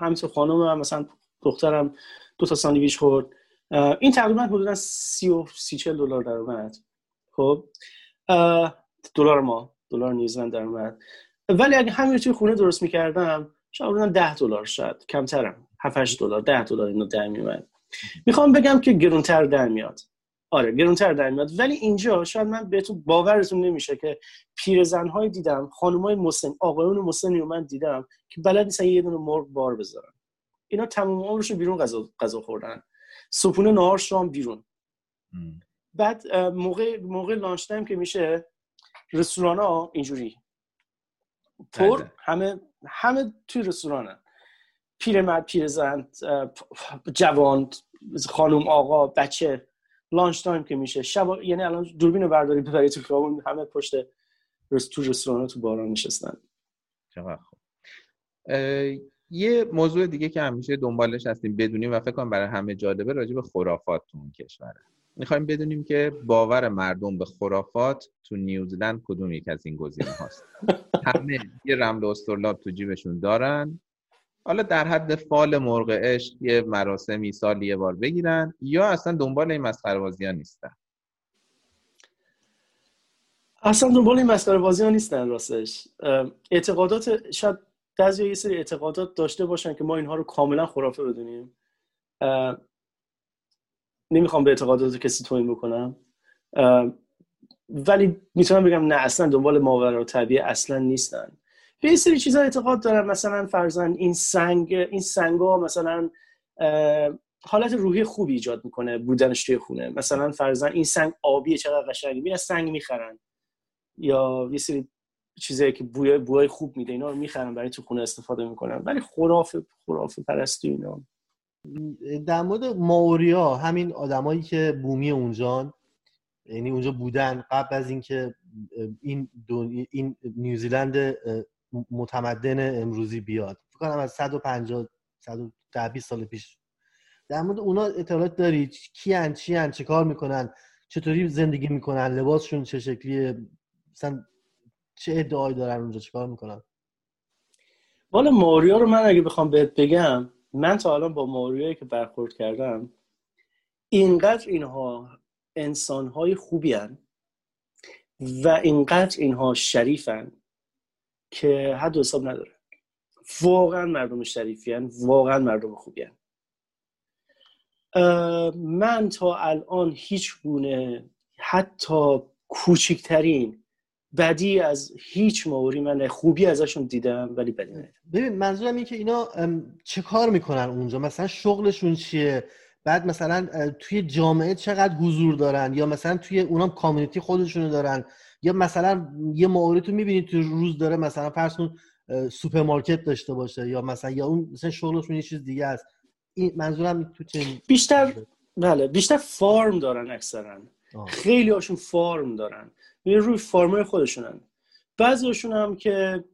همینطور خانم مثلا دخترم دو تا ساندویچ خورد. این تقریبا حدودا سی و سی چل دلار در اومد. خب؟ دلار ما دلار نیوزلند در اومد. ولی اگه همین توی خونه درست می‌کردم شاید بودن ده دلار شاید کمترم. 7 دلار ده دلار اینو در می‌خوام بگم که گرونتر در میاد. آره گرونتر در میاد. ولی اینجا شاید من بهتون باورتون نمیشه که پیرزنهای دیدم خانمای مسن آقایون مسنی رو من دیدم که بلد نیستن یه دونه مرغ بار بذارن. اینا تمام عمرشون بیرون غذا غذا خوردن. صبحونه نهار شام بیرون. بعد موقع موقع lunch time که میشه رستوران ها اینجوری. پر. همه همه توی رستورانن پیرمرد پیرزن جوان خانم آقا بچه. lunch time که میشه. شب یعنی الان دوربین رو برداری ببری تو خیابون همه پشت تو رستوران تو بارا نشستن. خوب. یه موضوع دیگه که همیشه دنبالش هستیم بدونیم و فکر کنم برای همه جالبه راجع به خرافات تو اون کشوره. می‌خوایم بدونیم که باور مردم به خرافات تو نیوزلند کدوم یک از این گزینه هاست همه یه رمل و اسطرلاب تو جیبشون دارن. حالا در حد فال مرغ عشق یه مراسمی سال یه بار بگیرن یا اصلا دنبال این مسخره ها نیستن؟ اصلا دنبال این مسخره بازی ها نیستن راستش. اعتقادات شاید بعضی یه سری اعتقادات داشته باشن که ما اینها رو کاملا خرافه بدونیم. نمی‌خوام به اعتقادات کسی توهین بکنم. ولی می‌تونم بگم نه اصلا دنبال ماورا طبیعه اصلا نیستن. به سری چیزا اعتقاد دارن مثلا فرزن این سنگ این سنگا مثلا حالت روحی خوبی ایجاد می‌کنه بودنش توی خونه. مثلا فرزن این سنگ آبیه چقدر قشنگه؟ میرن سنگ می‌خرن. یا یه سری چیزایی که بوی بوی خوب میده اینا رو می‌خرن برای تو خونه استفاده می‌کنن. ولی خرافه خرافه پرستی اینا. در مورد ماوریا همین آدمایی که بومی اونجان یعنی اونجا بودن قبل از اینکه این این نیوزیلند متمدن امروزی بیاد. فکر کنم از 150 110 سال پیش. در مورد اونا اطلاعات داری؟ کیان چیان؟ چه کار می‌کنن؟ چطوری زندگی می‌کنن؟ لباسشون چه شکلیه؟ مثلا چه ادعایی دارن اونجا؟ چیکار می‌کنن؟ والا ماریا رو من اگه بخوام بهت بگم من تا الان با ماریایی که برخورد کردم اینقدر اینها انسانهای خوبی هن و اینقدر اینها شریفن که حد حساب نداره. واقعا مردم شریفی هن. واقعا مردم خوبی هن. من تا الان هیچ گونه حتی کوچکترین بدی از هیچ موری من خوبی ازشون دیدم ولی بدی ندیدم. ببین منظورم اینه که اینا چه کار می‌کنن اونجا؟ مثلا شغلشون چیه؟ بعد مثلا توی جامعه چقدر حضور دارن؟ یا مثلا توی اونام community خودشونو دارن؟ یا مثلا یه موردی تو می‌بینید تو روز داره مثلا فرض سوپرمارکت داشته باشه یا مثلا یا اون مثلا شغلشون یه چیز دیگه است. این منظورم تو چه بیشتر بله بیشتر farm دارن اکثرا. خیلی هاشون farm دارن. یعنی روی farm ای خودشونن. بعضیشون هم که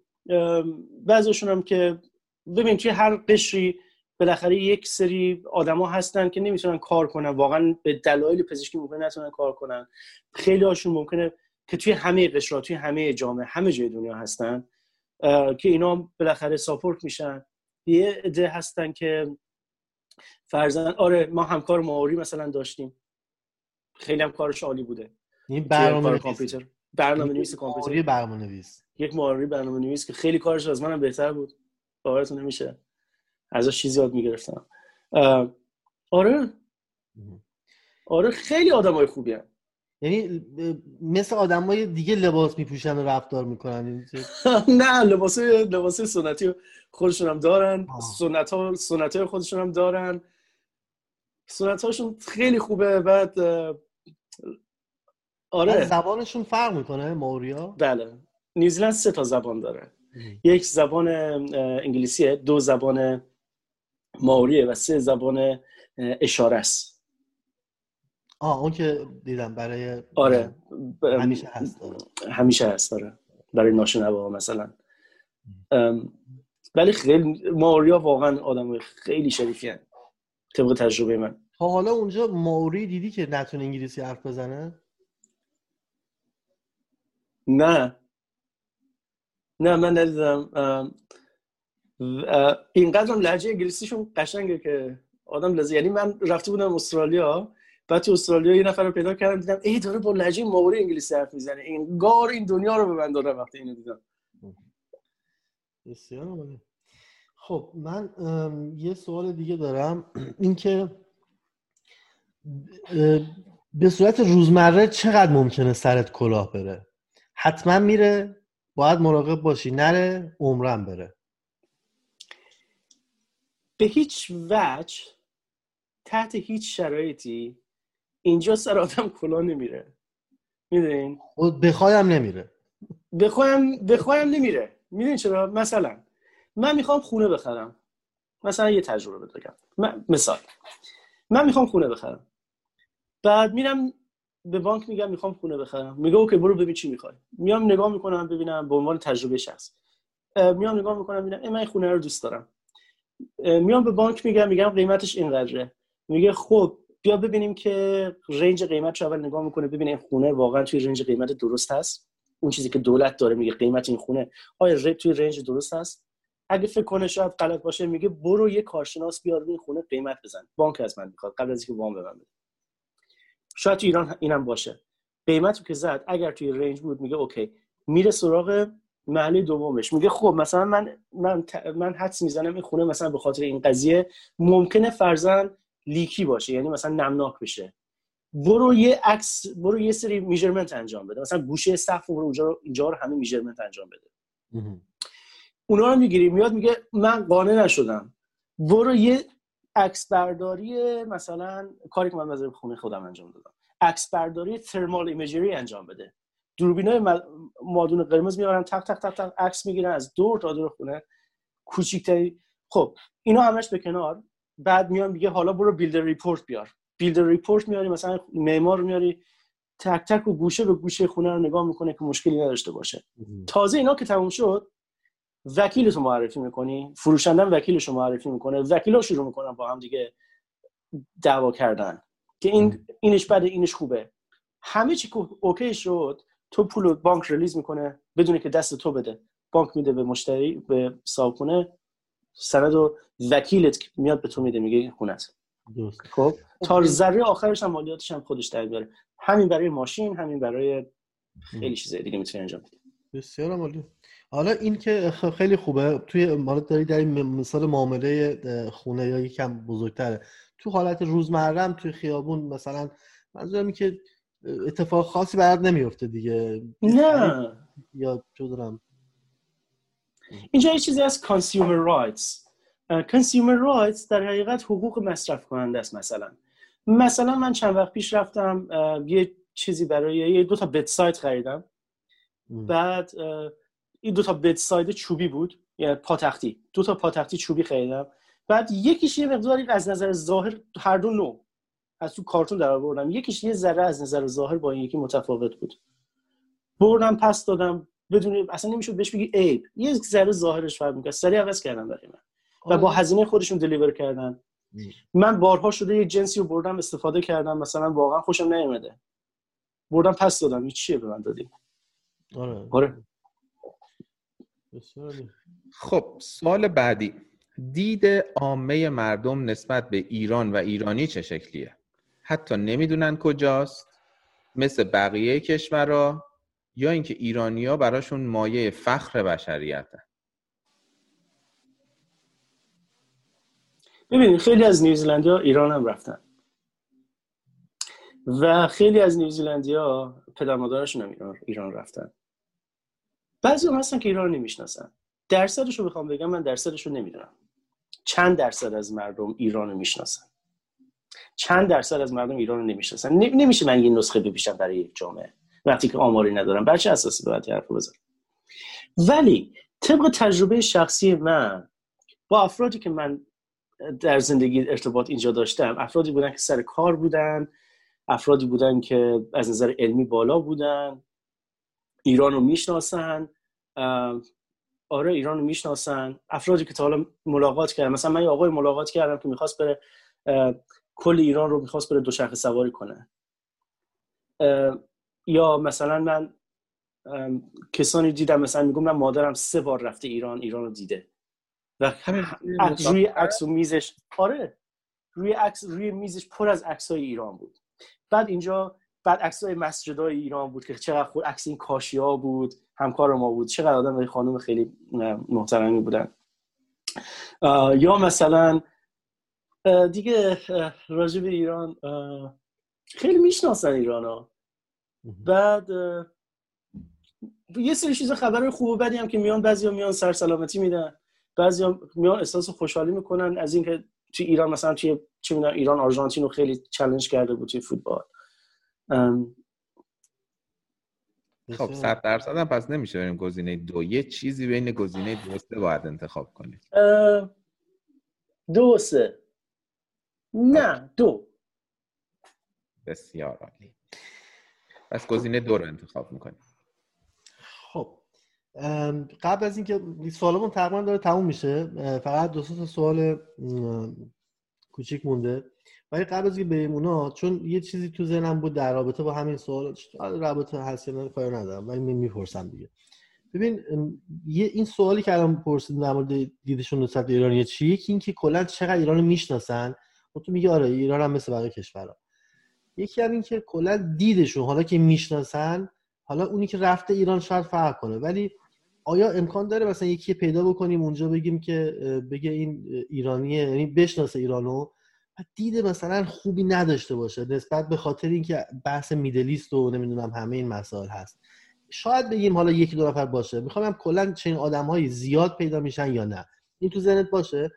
بعضیشون هم که ببین توی هر قشری بالاخره یک سری آدما هستن که نمی‌تونن کار کنن. واقعا به دلایل پزشکی ممکنه نتونن کار کنن. خیلی هاشون ممکنه که توی همه قشرات توی همه جامعه همه جای دنیا هستن که اینا بالاخره ساپورت میشن. یه عده هستن که فرزن آره ما همکار ماوری مثلا داشتیم. خیلی هم کارش عالی بوده. این برنامه کامپیوتر. برنامه نویس کامپیوتر. برنامه نویس یک ماوری برنامه نویس که خیلی کارش از منم بهتر بود. باورتون نمیشه. ازش چیزی یاد می‌گرفتم. آره. آره خیلی آدمای خوبی هم. یعنی مثل آدمای دیگه لباس میپوشن و رفتار می‌کنن. نه لباس لباس سنتی خودشون هم دارن سنت ها سنت های خودشون هم دارن. سنت هاشون خیلی خوبه بعد آره. زبانشون فرق می‌کنه موریا بله. نیوزیلند سه تا زبان داره. یک زبان انگلیسیه دو زبان ماوریه و سه زبان اشاره است. آه اون که دیدم برای آره همیشه هست داره. همیشه هست داره برای ناشنوا مثلا. ولی خیلی ماوریا واقعا آدم خیلی شریفی هن. طبق تجربه من. تا حالا اونجا ماوری دیدی که نتونه انگلیسی حرف بزنه؟ نه. نه من ندیدم. اینقدر هم لحجه انگلیسیشون قشنگه که آدم لازم یعنی من رفته بودم استرالیا بعد تو استرالیا یه نفر رو پیدا کردم دیدم ای داره با لهجه ماوری انگلیسی حرف می‌زنه. انگار این دنیا رو به من داره وقتی اینو دیدم. بسیار خب من یه سوال دیگه دارم. اینکه به صورت روزمره چقدر ممکنه سرت کلاه بره؟ حتما میره باید مراقب باشی. نره عمرم بره. به هیچ وجه تحت هیچ شرایطی اینجا سر آدم کلا نمیره. می‌دونین؟ بخوایم نمیره. بخوایم بخوایم نمیره. می‌دونین چرا؟ مثلا من می‌خوام خونه بخرم. مثلا یه تجربه بگم. مثال. من می‌خوام خونه بخرم. بعد میرم به بانک میگم می‌خوام خونه بخرم. میگه اوکی برو ببین چی می‌خوای. میام نگاه می‌کنم ببینم به عنوان تجربه شخص. میام نگاه می‌کنم ببینم من خونه رو دوست دارم. میام به بانک میگم میگم قیمتش اینقدره. میگه خب بیا ببینیم که رنج قیمت رو اول نگاه می‌کنه ببینه این خونه واقعا توی رنج قیمت درست هست؟ اون چیزی که دولت داره میگه قیمت این خونه آیا توی رنج درست هست؟ اگه فکر کنه شاید غلط باشه میگه برو یه کارشناس بیار این خونه قیمت بزن. بانک از من می‌خواد قبل از اینکه وام بدم شاید تو ایران اینم باشه. قیمتی که زد اگر توی رنج بود میگه اوکی. میره سراغ محله دومش. میگه خب مثلا من من من حدس می‌زنم این خونه مثلا به خاطر این قضیه. ممکنه فرزن لیکی باشه یعنی مثلا نمناک بشه. برو یه عکس برو یه سری میجرمنت انجام بده. مثلا گوشه سقف برو اونجا رو اینجا رو همه میجرمنت انجام بده. اونا رو می‌گیری میاد میگه من قانع نشدم. برو یه عکس برداری مثلا کاری که من از خونه خودم انجام دادم. عکس برداری ترمال ایمیجری انجام بده. دوربینای مادون قرمز میارن تق تق تق تق عکس می‌گیرن از دور تا دور خونه. کوچیکتری خب اینا همش به کنار. بعد میان میگه حالا برو builder report بیار. builder report میاری مثلا معمار میاری تک تک و گوشه به گوشه خونه رو نگاه می‌کنه که مشکلی نداشته باشه. تازه اینا که تموم شد وکیلتو معرفی می‌کنی فروشنده وکیلشو معرفی می‌کنه وکیلا شروع می‌کنن با هم دیگه دعوا کردن. که این اینش بده اینش خوبه. همه چی OK شد تو پول بانک release می‌کنه بدون که دست تو بده. بانک میده به مشتری به صاحب سند و وکیلت میاد به تو میده میگه خونت خب تا ذره آخرش هم مالیاتش هم خودش در بیاره. همین برای ماشین همین برای خیلی چیزای دیگه می‌تونی انجام بدی. بسیار عالی. حالا این که خیلی خوبه. توی مال داری در مثال معامله خونه یا یکم بزرگتره. تو حالت روزمره توی خیابون مثلا منظورم که اتفاق خاصی برات نمیفته دیگه. نه. یا چه دارم اینجا یه چیزی از consumer rights. consumer rights در حقیقت حقوق مصرف کننده است مثلا. مثلا من چند وقت پیش رفتم یه چیزی برای یه دو تا بت سایت خریدم بعد این دو تا بت سایت چوبی بود یعنی پاتختی. دو تا پاتختی چوبی خریدم. بعد یکیش یه مقداری از نظر ظاهر هر دو نو از تو کارتون در آوردم. یکیش یه ذره از نظر ظاهر با این یکی متفاوت بود. بردم پس دادم. بدون اصلا نمی‌شد بهش بگی عیب. یه ذره ظاهرش فرق می‌کنه سریع عوض کردم برای من. و با هزینه خودشون دلیور کردن. من بارها شده یه جنسی رو بردم استفاده کردم مثلا واقعا خوشم نیومده. بردم پس دادم. چیه به من دادی؟ آره. آره. خب سال بعدی. دید عامه مردم نسبت به ایران و ایرانی چه شکلیه؟ حتی نمی‌دونن کجاست. مثل بقیه کشورها یا اینکه ایرانیا براشون مایه فخر بشریتن. ببینید خیلی از نیوزیلندی ها ایران هم رفتن. و خیلی از نیوزیلندی ها پدر مادرشون هم ایران رفتن. بعضی هم هستن که ایران نمی‌شناسن. درصدش رو بخوام بگم من درصدش رو نمی‌دونم. چند درصد از مردم ایران رو می‌شناسن؟ چند درصد از مردم ایران رو نمی‌شناسن؟ نمیشه من یه نسخه بپیشم برای یک جامعه. وقتی که آماری ندارم. بر چه اساسی باید حرف بزنم ولی طبق تجربه شخصی من با افرادی که من در زندگی ارتباط اینجا داشتم افرادی بودن که سر کار بودن افرادی بودن که از نظر علمی بالا بودن ایران رو می‌شناسن آره ایران رو می‌شناسن. افرادی که تا حالا ملاقات کردم. مثلا من یه آقای ملاقات کردم که می‌خواست بره کل ایران رو می‌خواست بره دوچرخه سواری کنه. یا مثلا من کسانی دیدم مثلا میگم من مادرم سه بار رفته ایران ایران رو دیده. و روی عکس و میزش آره روی عکس روی میزش پر از عکس های ایران بود. بعد اینجا بعد عکس های مسجد های ایران بود که چقدر خود عکس این کاشیا بود همکار ما بود. چقدر آدم خانم خیلی محترمی بودن. یا مثلا دیگه راجع به ایران خیلی می‌شناسن ایران ها. بعد یه سری چیز خبر خوب و بدی هم که میان بعضی میان سر سلامتی میدن بعضی میان احساس خوشحالی می‌کنن از اینکه توی ایران مثلا توی چه می‌دونم ایران آرژانتین رو خیلی چالش کرده بود توی فوتبال. خب صد درصد هم پس نمیشه بریم گزینه دو. یه چیزی بین گزینه دو سه باید انتخاب کنید دو سه. نه دو. بسیار عالی. پس گزینه دو رو انتخاب می‌کنیم. خب قبل از اینکه سوالمون تقریبا داره تموم میشه فقط دو تا سوال کوچیک مونده. ولی قبل از اینکه بریم اونا چون یه چیزی تو ذهنم بود در رابطه با همین سوال رابطه هست یا کار ندارم ولی می‌پرسم دیگه. ببین یه این سوالی که الان پرسیدم در مورد دیدشون نسبت ایرانی چی یکی اینکه کلا چقدر ایران می‌شناسن؟ و خب تو میگه آره ایران هم مثل بقیه کشورها. یکی هم این که کلا دیدشون حالا که می‌شناسن حالا اونی که رفته ایران شاید فرق کنه. ولی آیا امکان داره مثلا یکی پیدا بکنیم اونجا بگیم که بگه این ایرانیه یعنی بشناسه ایرانو و دید مثلا خوبی نداشته باشه نسبت به خاطر اینکه بحث میدلیست و نمی‌دونم همه این مسائل هست. شاید بگیم حالا یکی دو نفر باشه. می‌خوام کلا چنین آدم زیاد پیدا میشن یا نه. این تو ذهنت باشه.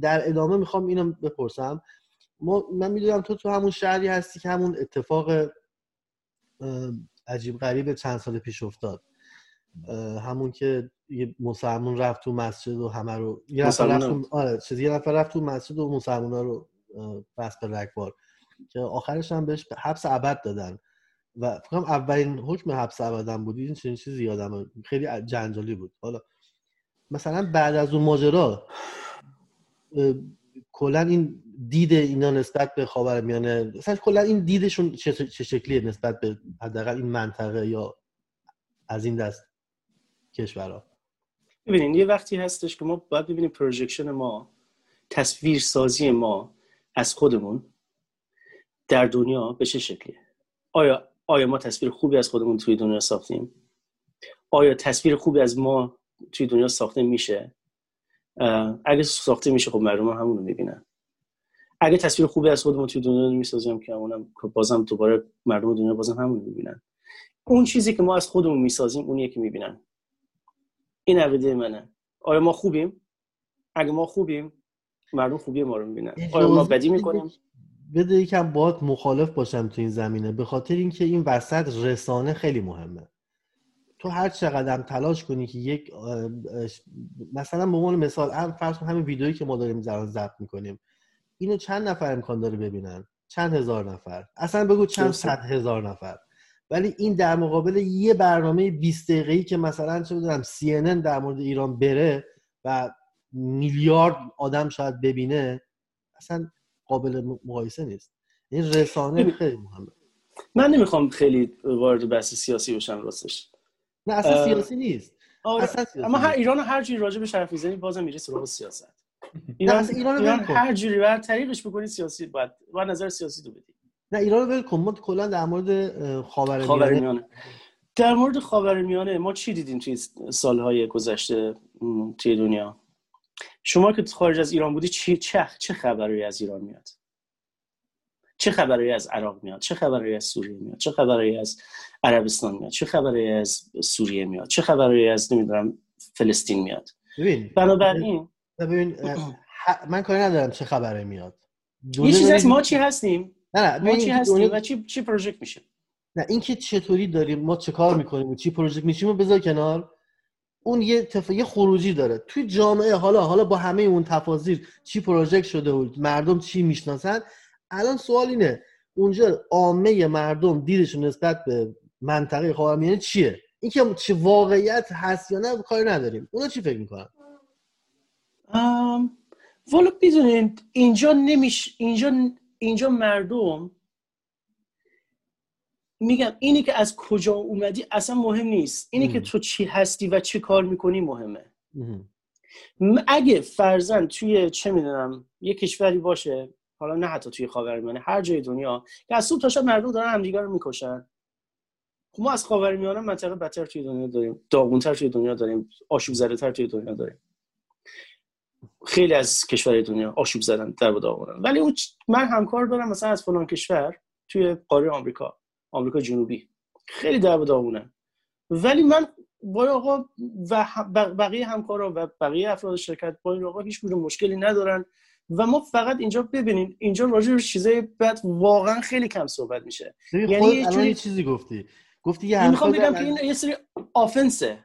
در ادامه می‌خوام اینو بپرسم. ما من می‌دونم تو تو همون شهری هستی که همون اتفاق عجیب غریب چند سال پیش افتاد. همون که یه مسلمون رفت تو مسجد و همه رو یه نفر رفت تو... آره چیزی یه نفر رفت تو مسجد و مسلمان ها رو بس به رکبار که آخرش هم بهش حبس ابد دادن. و فکرم اولین حکم حبس ابدم بود. این چنین چیزی یادم خیلی جنجالی بود. حالا مثلا بعد از اون ماجرا کلا این دید اینا نسبت به خاورمیانه مثلا کلا این دیدشون چه, شکلیه نسبت به حداقل این منطقه یا از این دست کشورها؟ ببینین یه وقتی هستش که ما باید ببینیم پروژکشن ما تصویر سازی ما از خودمون در دنیا به چه شکلیه؟ آیا آیا ما تصویر خوبی از خودمون توی دنیا ساختیم؟ آیا تصویر خوبی از ما توی دنیا ساخته میشه؟ اگه ساخته میشه خب مردم همون رو می‌بینن. اگه تصویر خوبی از خودمون توی دنیا می‌سازیم که اونم بازم دوباره مردم دنیا بازم همون می‌بینن. اون چیزی که ما از خودمون می‌سازیم اونیه که می‌بینن. این عقیده منه. آیا ما خوبیم. اگه ما خوبیم مردم خوبی ما رو می‌بینن. آیا ما بدی می‌کنیم. بده یکم باید مخالف باشم تو این زمینه. به خاطر اینکه این وسط رسانه خیلی مهمه. تو هر چقدر تلاش کنی که یک مثلا به عنوان مثال فرض همین ویدئویی که ما داریم زران ضبط می‌کنیم. اینو چند نفر امکان داره ببینن؟ چند هزار نفر؟ اصلا بگو چند صد هزار نفر. ولی این در مقابل یه برنامه 20 دقیقه‌ای که مثلا چه بدونم CNN در مورد ایران بره و میلیارد آدم شاید ببینه اصلا قابل مقایسه نیست. این رسانه خیلی مهمه. من نمی‌خوام خیلی وارد بحث سیاسی بشم راستش. نه اصلا سیاسی نیست. آره. اصلا سیاسی اما هر ایران هر جوری راجع به حرف می‌زنی بازم میره سراغ سیاست. ایران, ایران, ایران هر جوری بر طریقش بکنی سیاسی باید باید نظر سیاسی تو بدی. نه ایران رو ول کن. ما کلا در مورد خاورمیانه در مورد خاورمیانه ما چی دیدیم توی سالهای گذشته توی دنیا؟ شما که خارج از ایران بودی چه چه چه خبری از ایران میاد؟ چه خبری از عراق میاد؟ چه خبری از سوریه میاد؟ چه خبری از عربستان میاد؟ چه خبری از سوریه میاد؟ چه خبری از نمی‌دونم فلسطین میاد؟ ببین بنابراین ببین من کاری ندارم چه خبری میاد. یه چیزی هست ما چی هستیم؟ نه نه ما چی هستیم و چی چی پروژکت میشه؟ نه اینکه چطوری داریم ما چه کار می‌کنیم و چی پروژکت میشیم و بذار کنار. اون یه تف... یه خروجی داره. توی جامعه حالا حالا با همه اون تفاصیل چی پروژکت شده و مردم چی می‌شناسن الان سوال اینه. اونجا عامه مردم دیدشون نسبت به منطقه خاورمیانه چیه؟ اینکه چه واقعیت هست یا نه کاری نداریم. اونا چی فکر می‌کنن؟ والا بدونید اینجا نمیش اینجا اینجا مردم میگم اینی که از کجا اومدی اصلا مهم نیست. اینی که تو چی هستی و چی کار می‌کنی مهمه. اگه فرزن توی چه می‌دونم یه کشوری باشه حالا نه حتی توی خاورمیانه هر جای دنیا. که از صبح تا شب مردم دارن همدیگه رو می‌کشن. خب ما از خاورمیانه منطقه بدتر توی دنیا داریم داغونتر توی دنیا داریم آشوب زده تر توی دنیا داریم. خیلی از کشورهای دنیا آشوب زدن در و داغونن. ولی اون من همکار دارم مثلا از فلان کشور توی قاره آمریکا آمریکا جنوبی. خیلی در و داغونه ولی من با آقا و بقیه همکارا و بقیه افراد شرکت با این آقا هیچ مشکلی ندارن. و ما فقط اینجا ببینیم اینجا راجع به چیزای بد واقعا خیلی کم صحبت میشه. یعنی یه جوری... چیزی گفتی. گفتی یه می‌خوام بگم که این یه سری آفنسه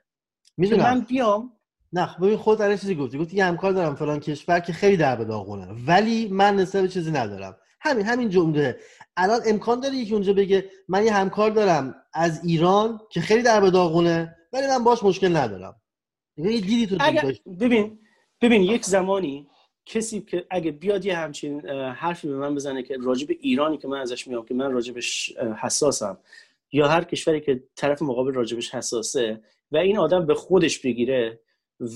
می‌دونم. من بیام. نه خب ببین خود الان چیزی گفتی. گفتی یه همکار دارم فلان کشور که خیلی در به داغونه. ولی من نسبت چیزی ندارم. همین همین جمله. الان امکان داره یکی اونجا بگه من یه همکار دارم از ایران که خیلی در به داغونه ولی من باش مشکل ندارم. یعنی یه دیدی تو ببین ببین یک زمانی کسی که اگه بیاد یه همچین حرفی به من بزنه که راجب ایرانی که من ازش میام که من راجبش حساسم یا هر کشوری که طرف مقابل راجبش حساسه و این آدم به خودش بگیره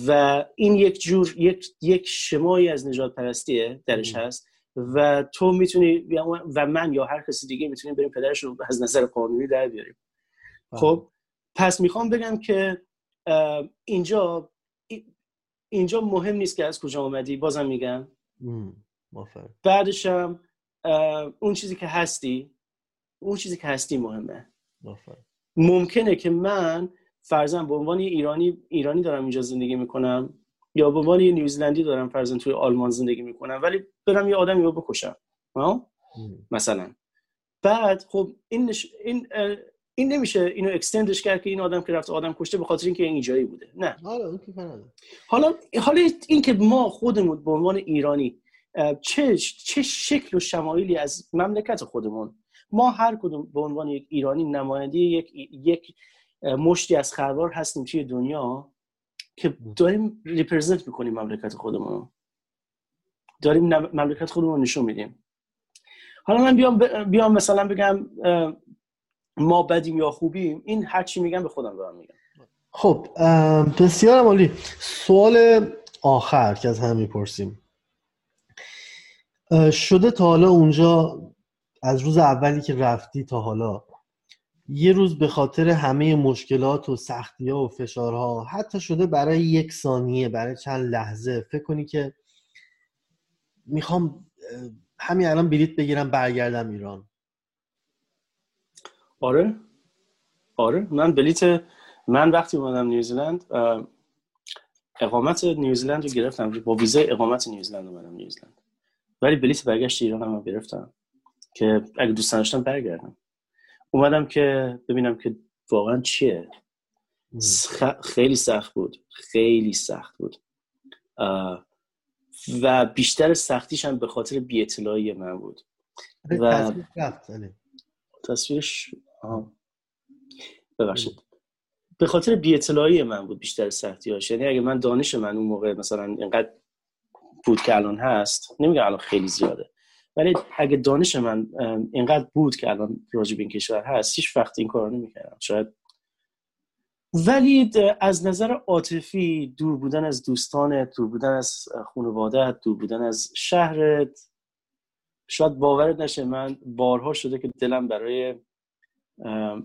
و این یک جور یک یک شمایی از نجات پرستیه درش هست و تو می‌تونی و من یا هر کسی دیگه می‌تونیم بریم پدرش رو از نظر قانونی در بیاریم. خب پس می‌خوام بگم که اینجا اینجا مهم نیست که از کجا اومدی بازم میگم. بعدشم اون چیزی که هستی اون چیزی که هستی مهمه. ممکنه که من فرزن به عنوان ایرانی ایرانی دارم اینجا زندگی می‌کنم یا به عنوان نیوزلندی دارم فرزن توی آلمان زندگی می‌کنم ولی برم یه آدمی رو بکشم مثلا. بعد خب این این این نمیشه اینو اکستندش کرد که این آدم که رفت آدم کشته به خاطر اینکه این اینجایی بوده. نه. حالا حالا اینکه ما خودمون به عنوان ایرانی چه چه شکل و شمایلی از مملکت خودمون ما هر کدوم به عنوان یک ایرانی نماینده یک یک مشتی از خروار هستیم توی دنیا که داریم ریپرزنت می‌کنیم مملکت خودمون. داریم مملکت خودمون نشون میدیم. حالا من بیام, بیام مثلا بگم ما بدیم یا خوبیم این هر چی میگم به خودم دارم میگم. خب بسیار عالی. سوال آخر که از هم می‌پرسیم. شده تا حالا اونجا از روز اولی که رفتی تا حالا یه روز به خاطر همه مشکلات و سختی ها و فشارها حتی شده برای یک ثانیه برای چند لحظه فکر کنی که می‌خوام همین الان بلیت بگیرم برگردم ایران. آره. آره. من بلیت من وقتی اومدم نیوزیلند اقامت نیوزیلند رو گرفتم. با ویزای اقامت نیوزیلند اومدم نیوزیلند. ولی بلیت برگشت ایران هم گرفتم که اگه دوست داشتم برگردم. اومدم که ببینم که واقعا چیه. خیلی سخت بود. خیلی سخت بود. و بیشتر سختیش هم به خاطر بی من بود. و تصویرش ببخشید. به خاطر بی من بود بیشتر سختی هاش یعنی اگه من دانش من اون موقع مثلا اینقدر بود که الان هست نمیگم الان خیلی زیاده. ولی اگه دانش من اینقدر بود که الان راجب این کشور هست هیچ وقت این کارو نمی‌کردم. شاید ولی از نظر عاطفی دور بودن از دوستانت دور بودن از خانوادت دور بودن از شهرت شاید باورت نشه من بارها شده که دلم برای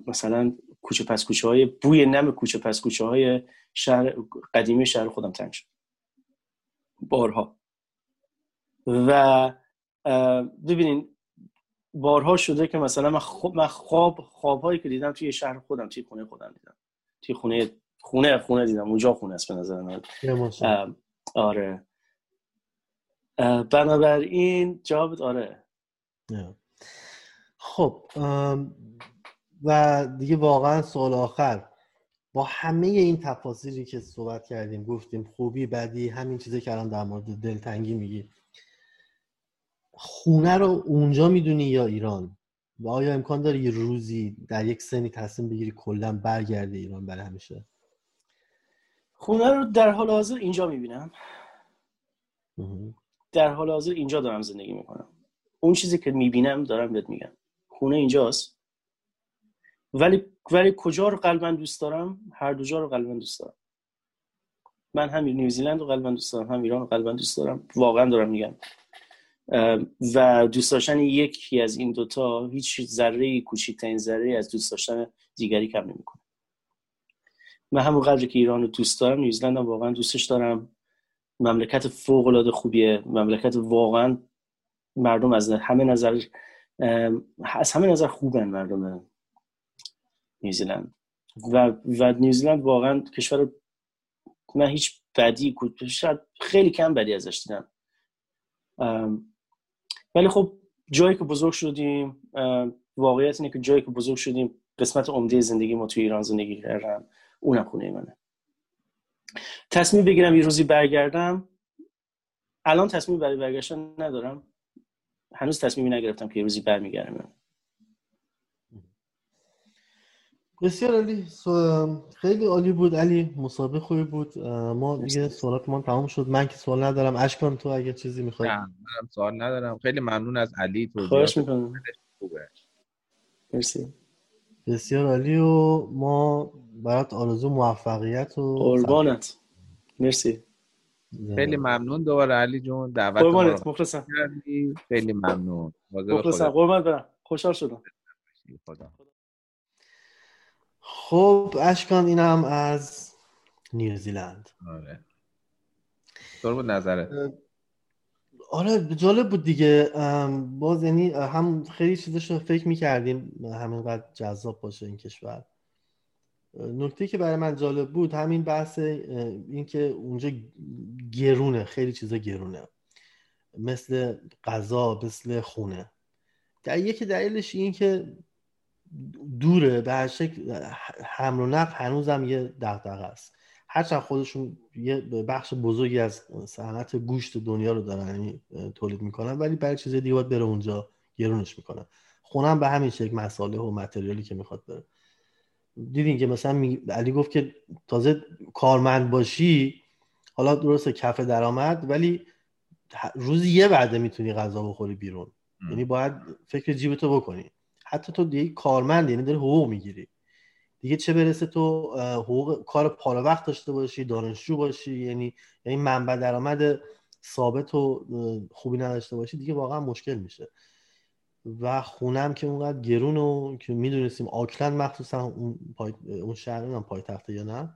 مثلا کوچه پس کوچه های بوی نم کوچه پس کوچه های شهر قدیمی شهر خودم تنگ شد. بارها. و ببینین بارها شده که مثلا من خواب من خواب خوابهایی که دیدم توی شهر خودم توی خونه خودم دیدم. توی خونه خونه خونه دیدم. اونجا خونه است به نظر من. آره. بنابراین جواب آره. خب و دیگه واقعا سوال آخر. با همه این تفاصیلی که صحبت کردیم گفتیم خوبی بدی همین چیزی که الان در مورد دلتنگی میگی. خونه رو اونجا می‌دونی یا ایران؟ و آیا امکان داره یه روزی در یک سنی تصمیم بگیری کلا برگردی ایران برای همیشه؟ خونه رو در حال حاضر اینجا می‌بینم. در حال حاضر اینجا دارم زندگی می‌کنم. اون چیزی که می‌بینم دارم بهت میگم. خونه اینجاست. ولی ولی کجا رو قلبا دوست دارم؟ هر دو جا رو قلبا دوست دارم. من هم نیوزیلند رو قلبا دوست دارم هم ایران رو قلبا دوست دارم. واقعا دارم میگم. و دوست داشتن یکی از این دوتا هیچ ذره کوچکترین ذره از دوست داشتن دیگری کم نمی‌کنه. من همون قدری که ایران رو دوست دارم نیوزلند هم واقعا دوستش دارم. مملکت فوق العاده خوبیه. مملکت واقعا مردم از همه نظر از همه نظر خوبن مردم. نیوزیلند و و نیوزیلند واقعا کشور من هیچ بدی شاید خیلی کم بدی ازش دیدم. ولی خب جایی که بزرگ شدیم واقعیت اینه که جایی که بزرگ شدیم قسمت عمده زندگی ما توی ایران زندگی کردم اونم خونه منه. تصمیم بگیرم یه روزی برگردم. الان تصمیم برای برگشتن ندارم. هنوز تصمیمی نگرفتم که یه روزی برمیگردم. بسیار عالی. خیلی عالی بود. علی مسابقه خوبی بود. ما دیگه سوالات ما تمام شد. من که سوال ندارم. اشکان تو اگه چیزی می‌خوای؟ نه منم سوال ندارم. خیلی ممنون از علی. تو خواهش می‌کنم. مرسی. بسیار عالی و ما برات آرزو موفقیت و قربانت. مرسی. خیلی ممنون دوباره علی جون. دعوت قربانت مخلصم. خیلی ممنون. مخلصم. قربانت برم. خوشحال شدم. خدا. خب اشکان اینم از نیوزیلند. آره. طور بود نظره آره جالب بود دیگه. باز یعنی هم خیلی چیزش رو فکر می‌کردیم همینقدر جذاب باشه این کشور. نکته که برای من جالب بود همین بحث اینکه اونجا گرونه خیلی چیزا گرونه. مثل غذا مثل خونه. در یکی دلیلش این که دوره به هر شکل حمل و نقل هنوزم یه دغدغه است. هرچند خودشون یه بخش بزرگی از صنعت گوشت دنیا رو دارن یعنی تولید می‌کنن ولی برای چیز دیگه باید بره اونجا گرونش می‌کنن خونم به همین شکل مساله و متریالی که می‌خواد بره. دیدین که مثلا علی گفت که تازه کارمند باشی حالا درسته کف درآمد ولی روزی یه وعده می‌تونی غذا بخوری بیرون. یعنی باید فکر جیبتو بکنی. حتی تو دیگه کارمند یعنی داری حقوق می‌گیری. دیگه چه برسه تو حقوق کار پاره وقت داشته باشی دانشجو باشی یعنی یعنی منبع درآمد ثابت و خوبی نداشته باشی دیگه واقعا مشکل میشه. و خونم که اونقدر گرون و که می‌دونستیم آکلند مخصوصا اون, پای... اون شهر نمی‌دونم پای تخته یا نه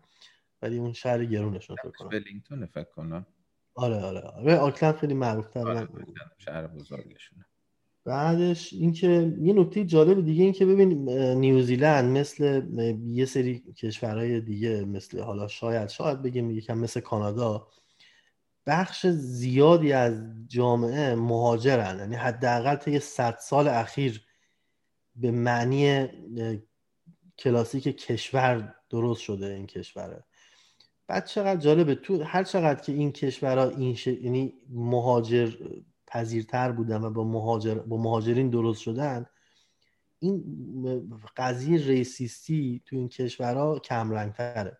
ولی اون شهر گرونشون فکر کنم. ولینگتون فکر کنم. آره آره آره. آکلند خیلی معروف تر آره شهر بزرگشونه. بعدش اینکه یه نکته جالب دیگه این که ببین نیوزیلند مثل یه سری کشورهای دیگه مثل حالا شاید شاید بگیم یکم مثل کانادا بخش زیادی از جامعه مهاجرن. یعنی حداقل طی صد سال اخیر به معنی کلاسیک کشور درست شده این کشوره. بعد چقدر جالبه تو هر چقدر که این کشورها این ش... یعنی مهاجر پذیرتر بودن و با مهاجر با مهاجرین درست شدن این قضیه ریسیستی تو این کشورها کم رنگتره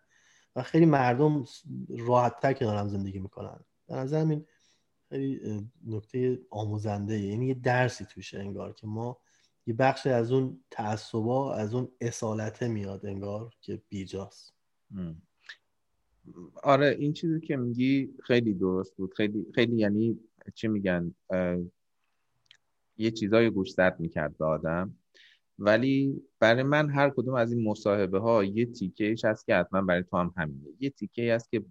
و خیلی مردم راحتتر کنار هم زندگی می‌کنن. به نظر این خیلی نکته آموزنده یعنی یه درسی توشه انگار که ما یه بخش از اون تعصبا از اون اصالته میاد انگار که بیجاست. آره این چیزی که میگی خیلی درست بود. خیلی خیلی یعنی چی میگن یه چیزای گوش زد می‌کرد به آدم. ولی برای من هر کدوم از این مصاحبه ها یه تیکه ایش هست که حتما برای تو هم همینه. یه تیکه هست که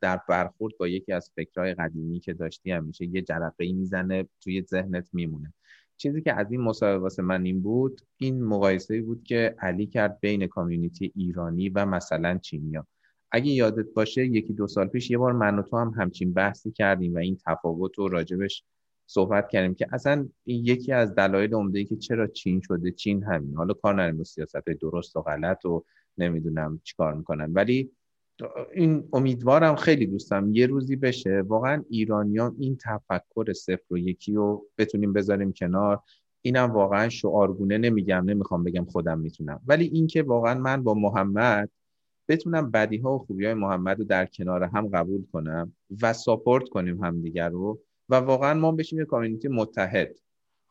در برخورد با یکی از فکرهای قدیمی که داشتی هم میشه یه جرقه ای می‌زنه توی ذهنت میمونه. چیزی که از این مصاحبه واسه من این بود این مقایسه بود که علی کرد بین کامیونیتی ایرانی و مثلا چینیا. اگه یادت باشه یکی دو سال پیش یه بار من و تو هم همچین بحثی کردیم و این تفاوت رو راجبش صحبت کردیم که اصلا این یکی از دلایل عمده که چرا چین شده چین همین. حالا کار نداریم سیاست درست و غلط و نمی‌دونم چیکار می‌کنن. ولی این امیدوارم خیلی دوستم یه روزی بشه. واقعا ایرانیان این تفکر صفر و یکی رو بتونیم بذاریم کنار. اینم واقعا شعارگونه نمیگم نمی‌خوام بگم خودم می‌تونم. ولی اینکه واقعا من با محمد بتونم بدی ها و خوبی های محمد رو در کنار هم قبول کنم و ساپورت کنیم همدیگر رو و واقعا ما بشیم یه کامیونیتی متحد.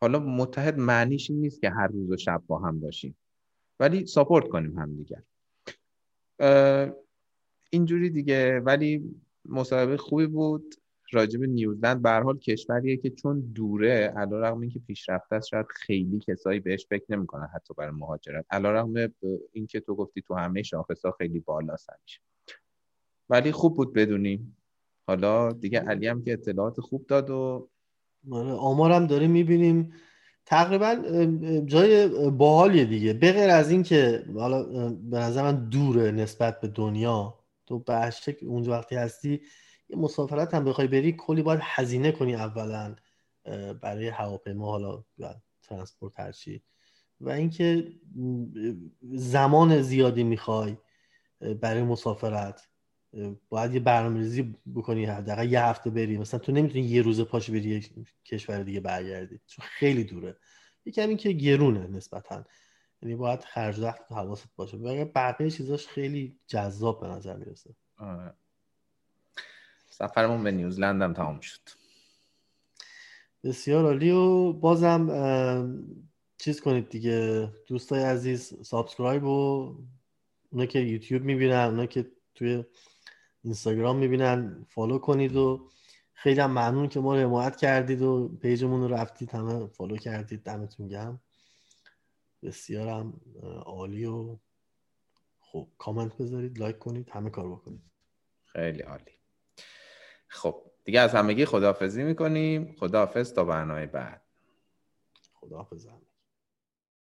حالا متحد معنیش این نیست که هر روز و شب با هم باشیم ولی ساپورت کنیم همدیگر. اینجوری دیگه ولی مصاحبه خوبی بود. راجب نیوزلند به حال کشوریه که چون دوره علیرغم اینکه پیشرفته است شاید خیلی کسایی بهش فکر نمی‌کنن حتی برای مهاجرت. علیرغم اینکه تو گفتی تو همه شاخصا خیلی بالا همیشه. ولی خوب بود بدونیم حالا دیگه علی هم که اطلاعات خوب داد و آره آمارم داریم می‌بینیم. تقریبا جای باحالیه دیگه. بغیر از اینکه حالا به نظر من دوره نسبت به دنیا تو به اونجا وقتی هستی مسافرت هم بخوای بری کلی باید هزینه کنی اولا برای هواپیما حالا ترانسپورت هرچی و اینکه زمان زیادی می‌خوای برای مسافرت. باید یه برنامه‌ریزی بکنی حداقل یه هفته بری. مثلا تو نمی‌تونی یه روز پاش بری یه کشور دیگه برگردی چون خیلی دوره. یکم این که گرونه نسبتا. یعنی باید خرج وقت حواست باشه. و بقیه چیزاش خیلی جذاب به نظر می‌رسه. آره. سفرمون به نیوزلند هم تمام شد. بسیار عالی و بازم چیز کنید دیگه دوستای عزیز subscribe و اونا که یوتیوب می‌بینن اونا که توی اینستاگرام می‌بینن follow کنید و خیلی هم ممنون که ما رو حمایت کردید و page مون رو رفتید همه follow کردید دمتون گرم. بسیارم عالی و خب کامنت بذارید like کنید همه کار بکنید. خیلی عالی. خب دیگه از همگی خداحافظی می‌کنیم. خداحافظ تا برنامه بعد. خداحافظ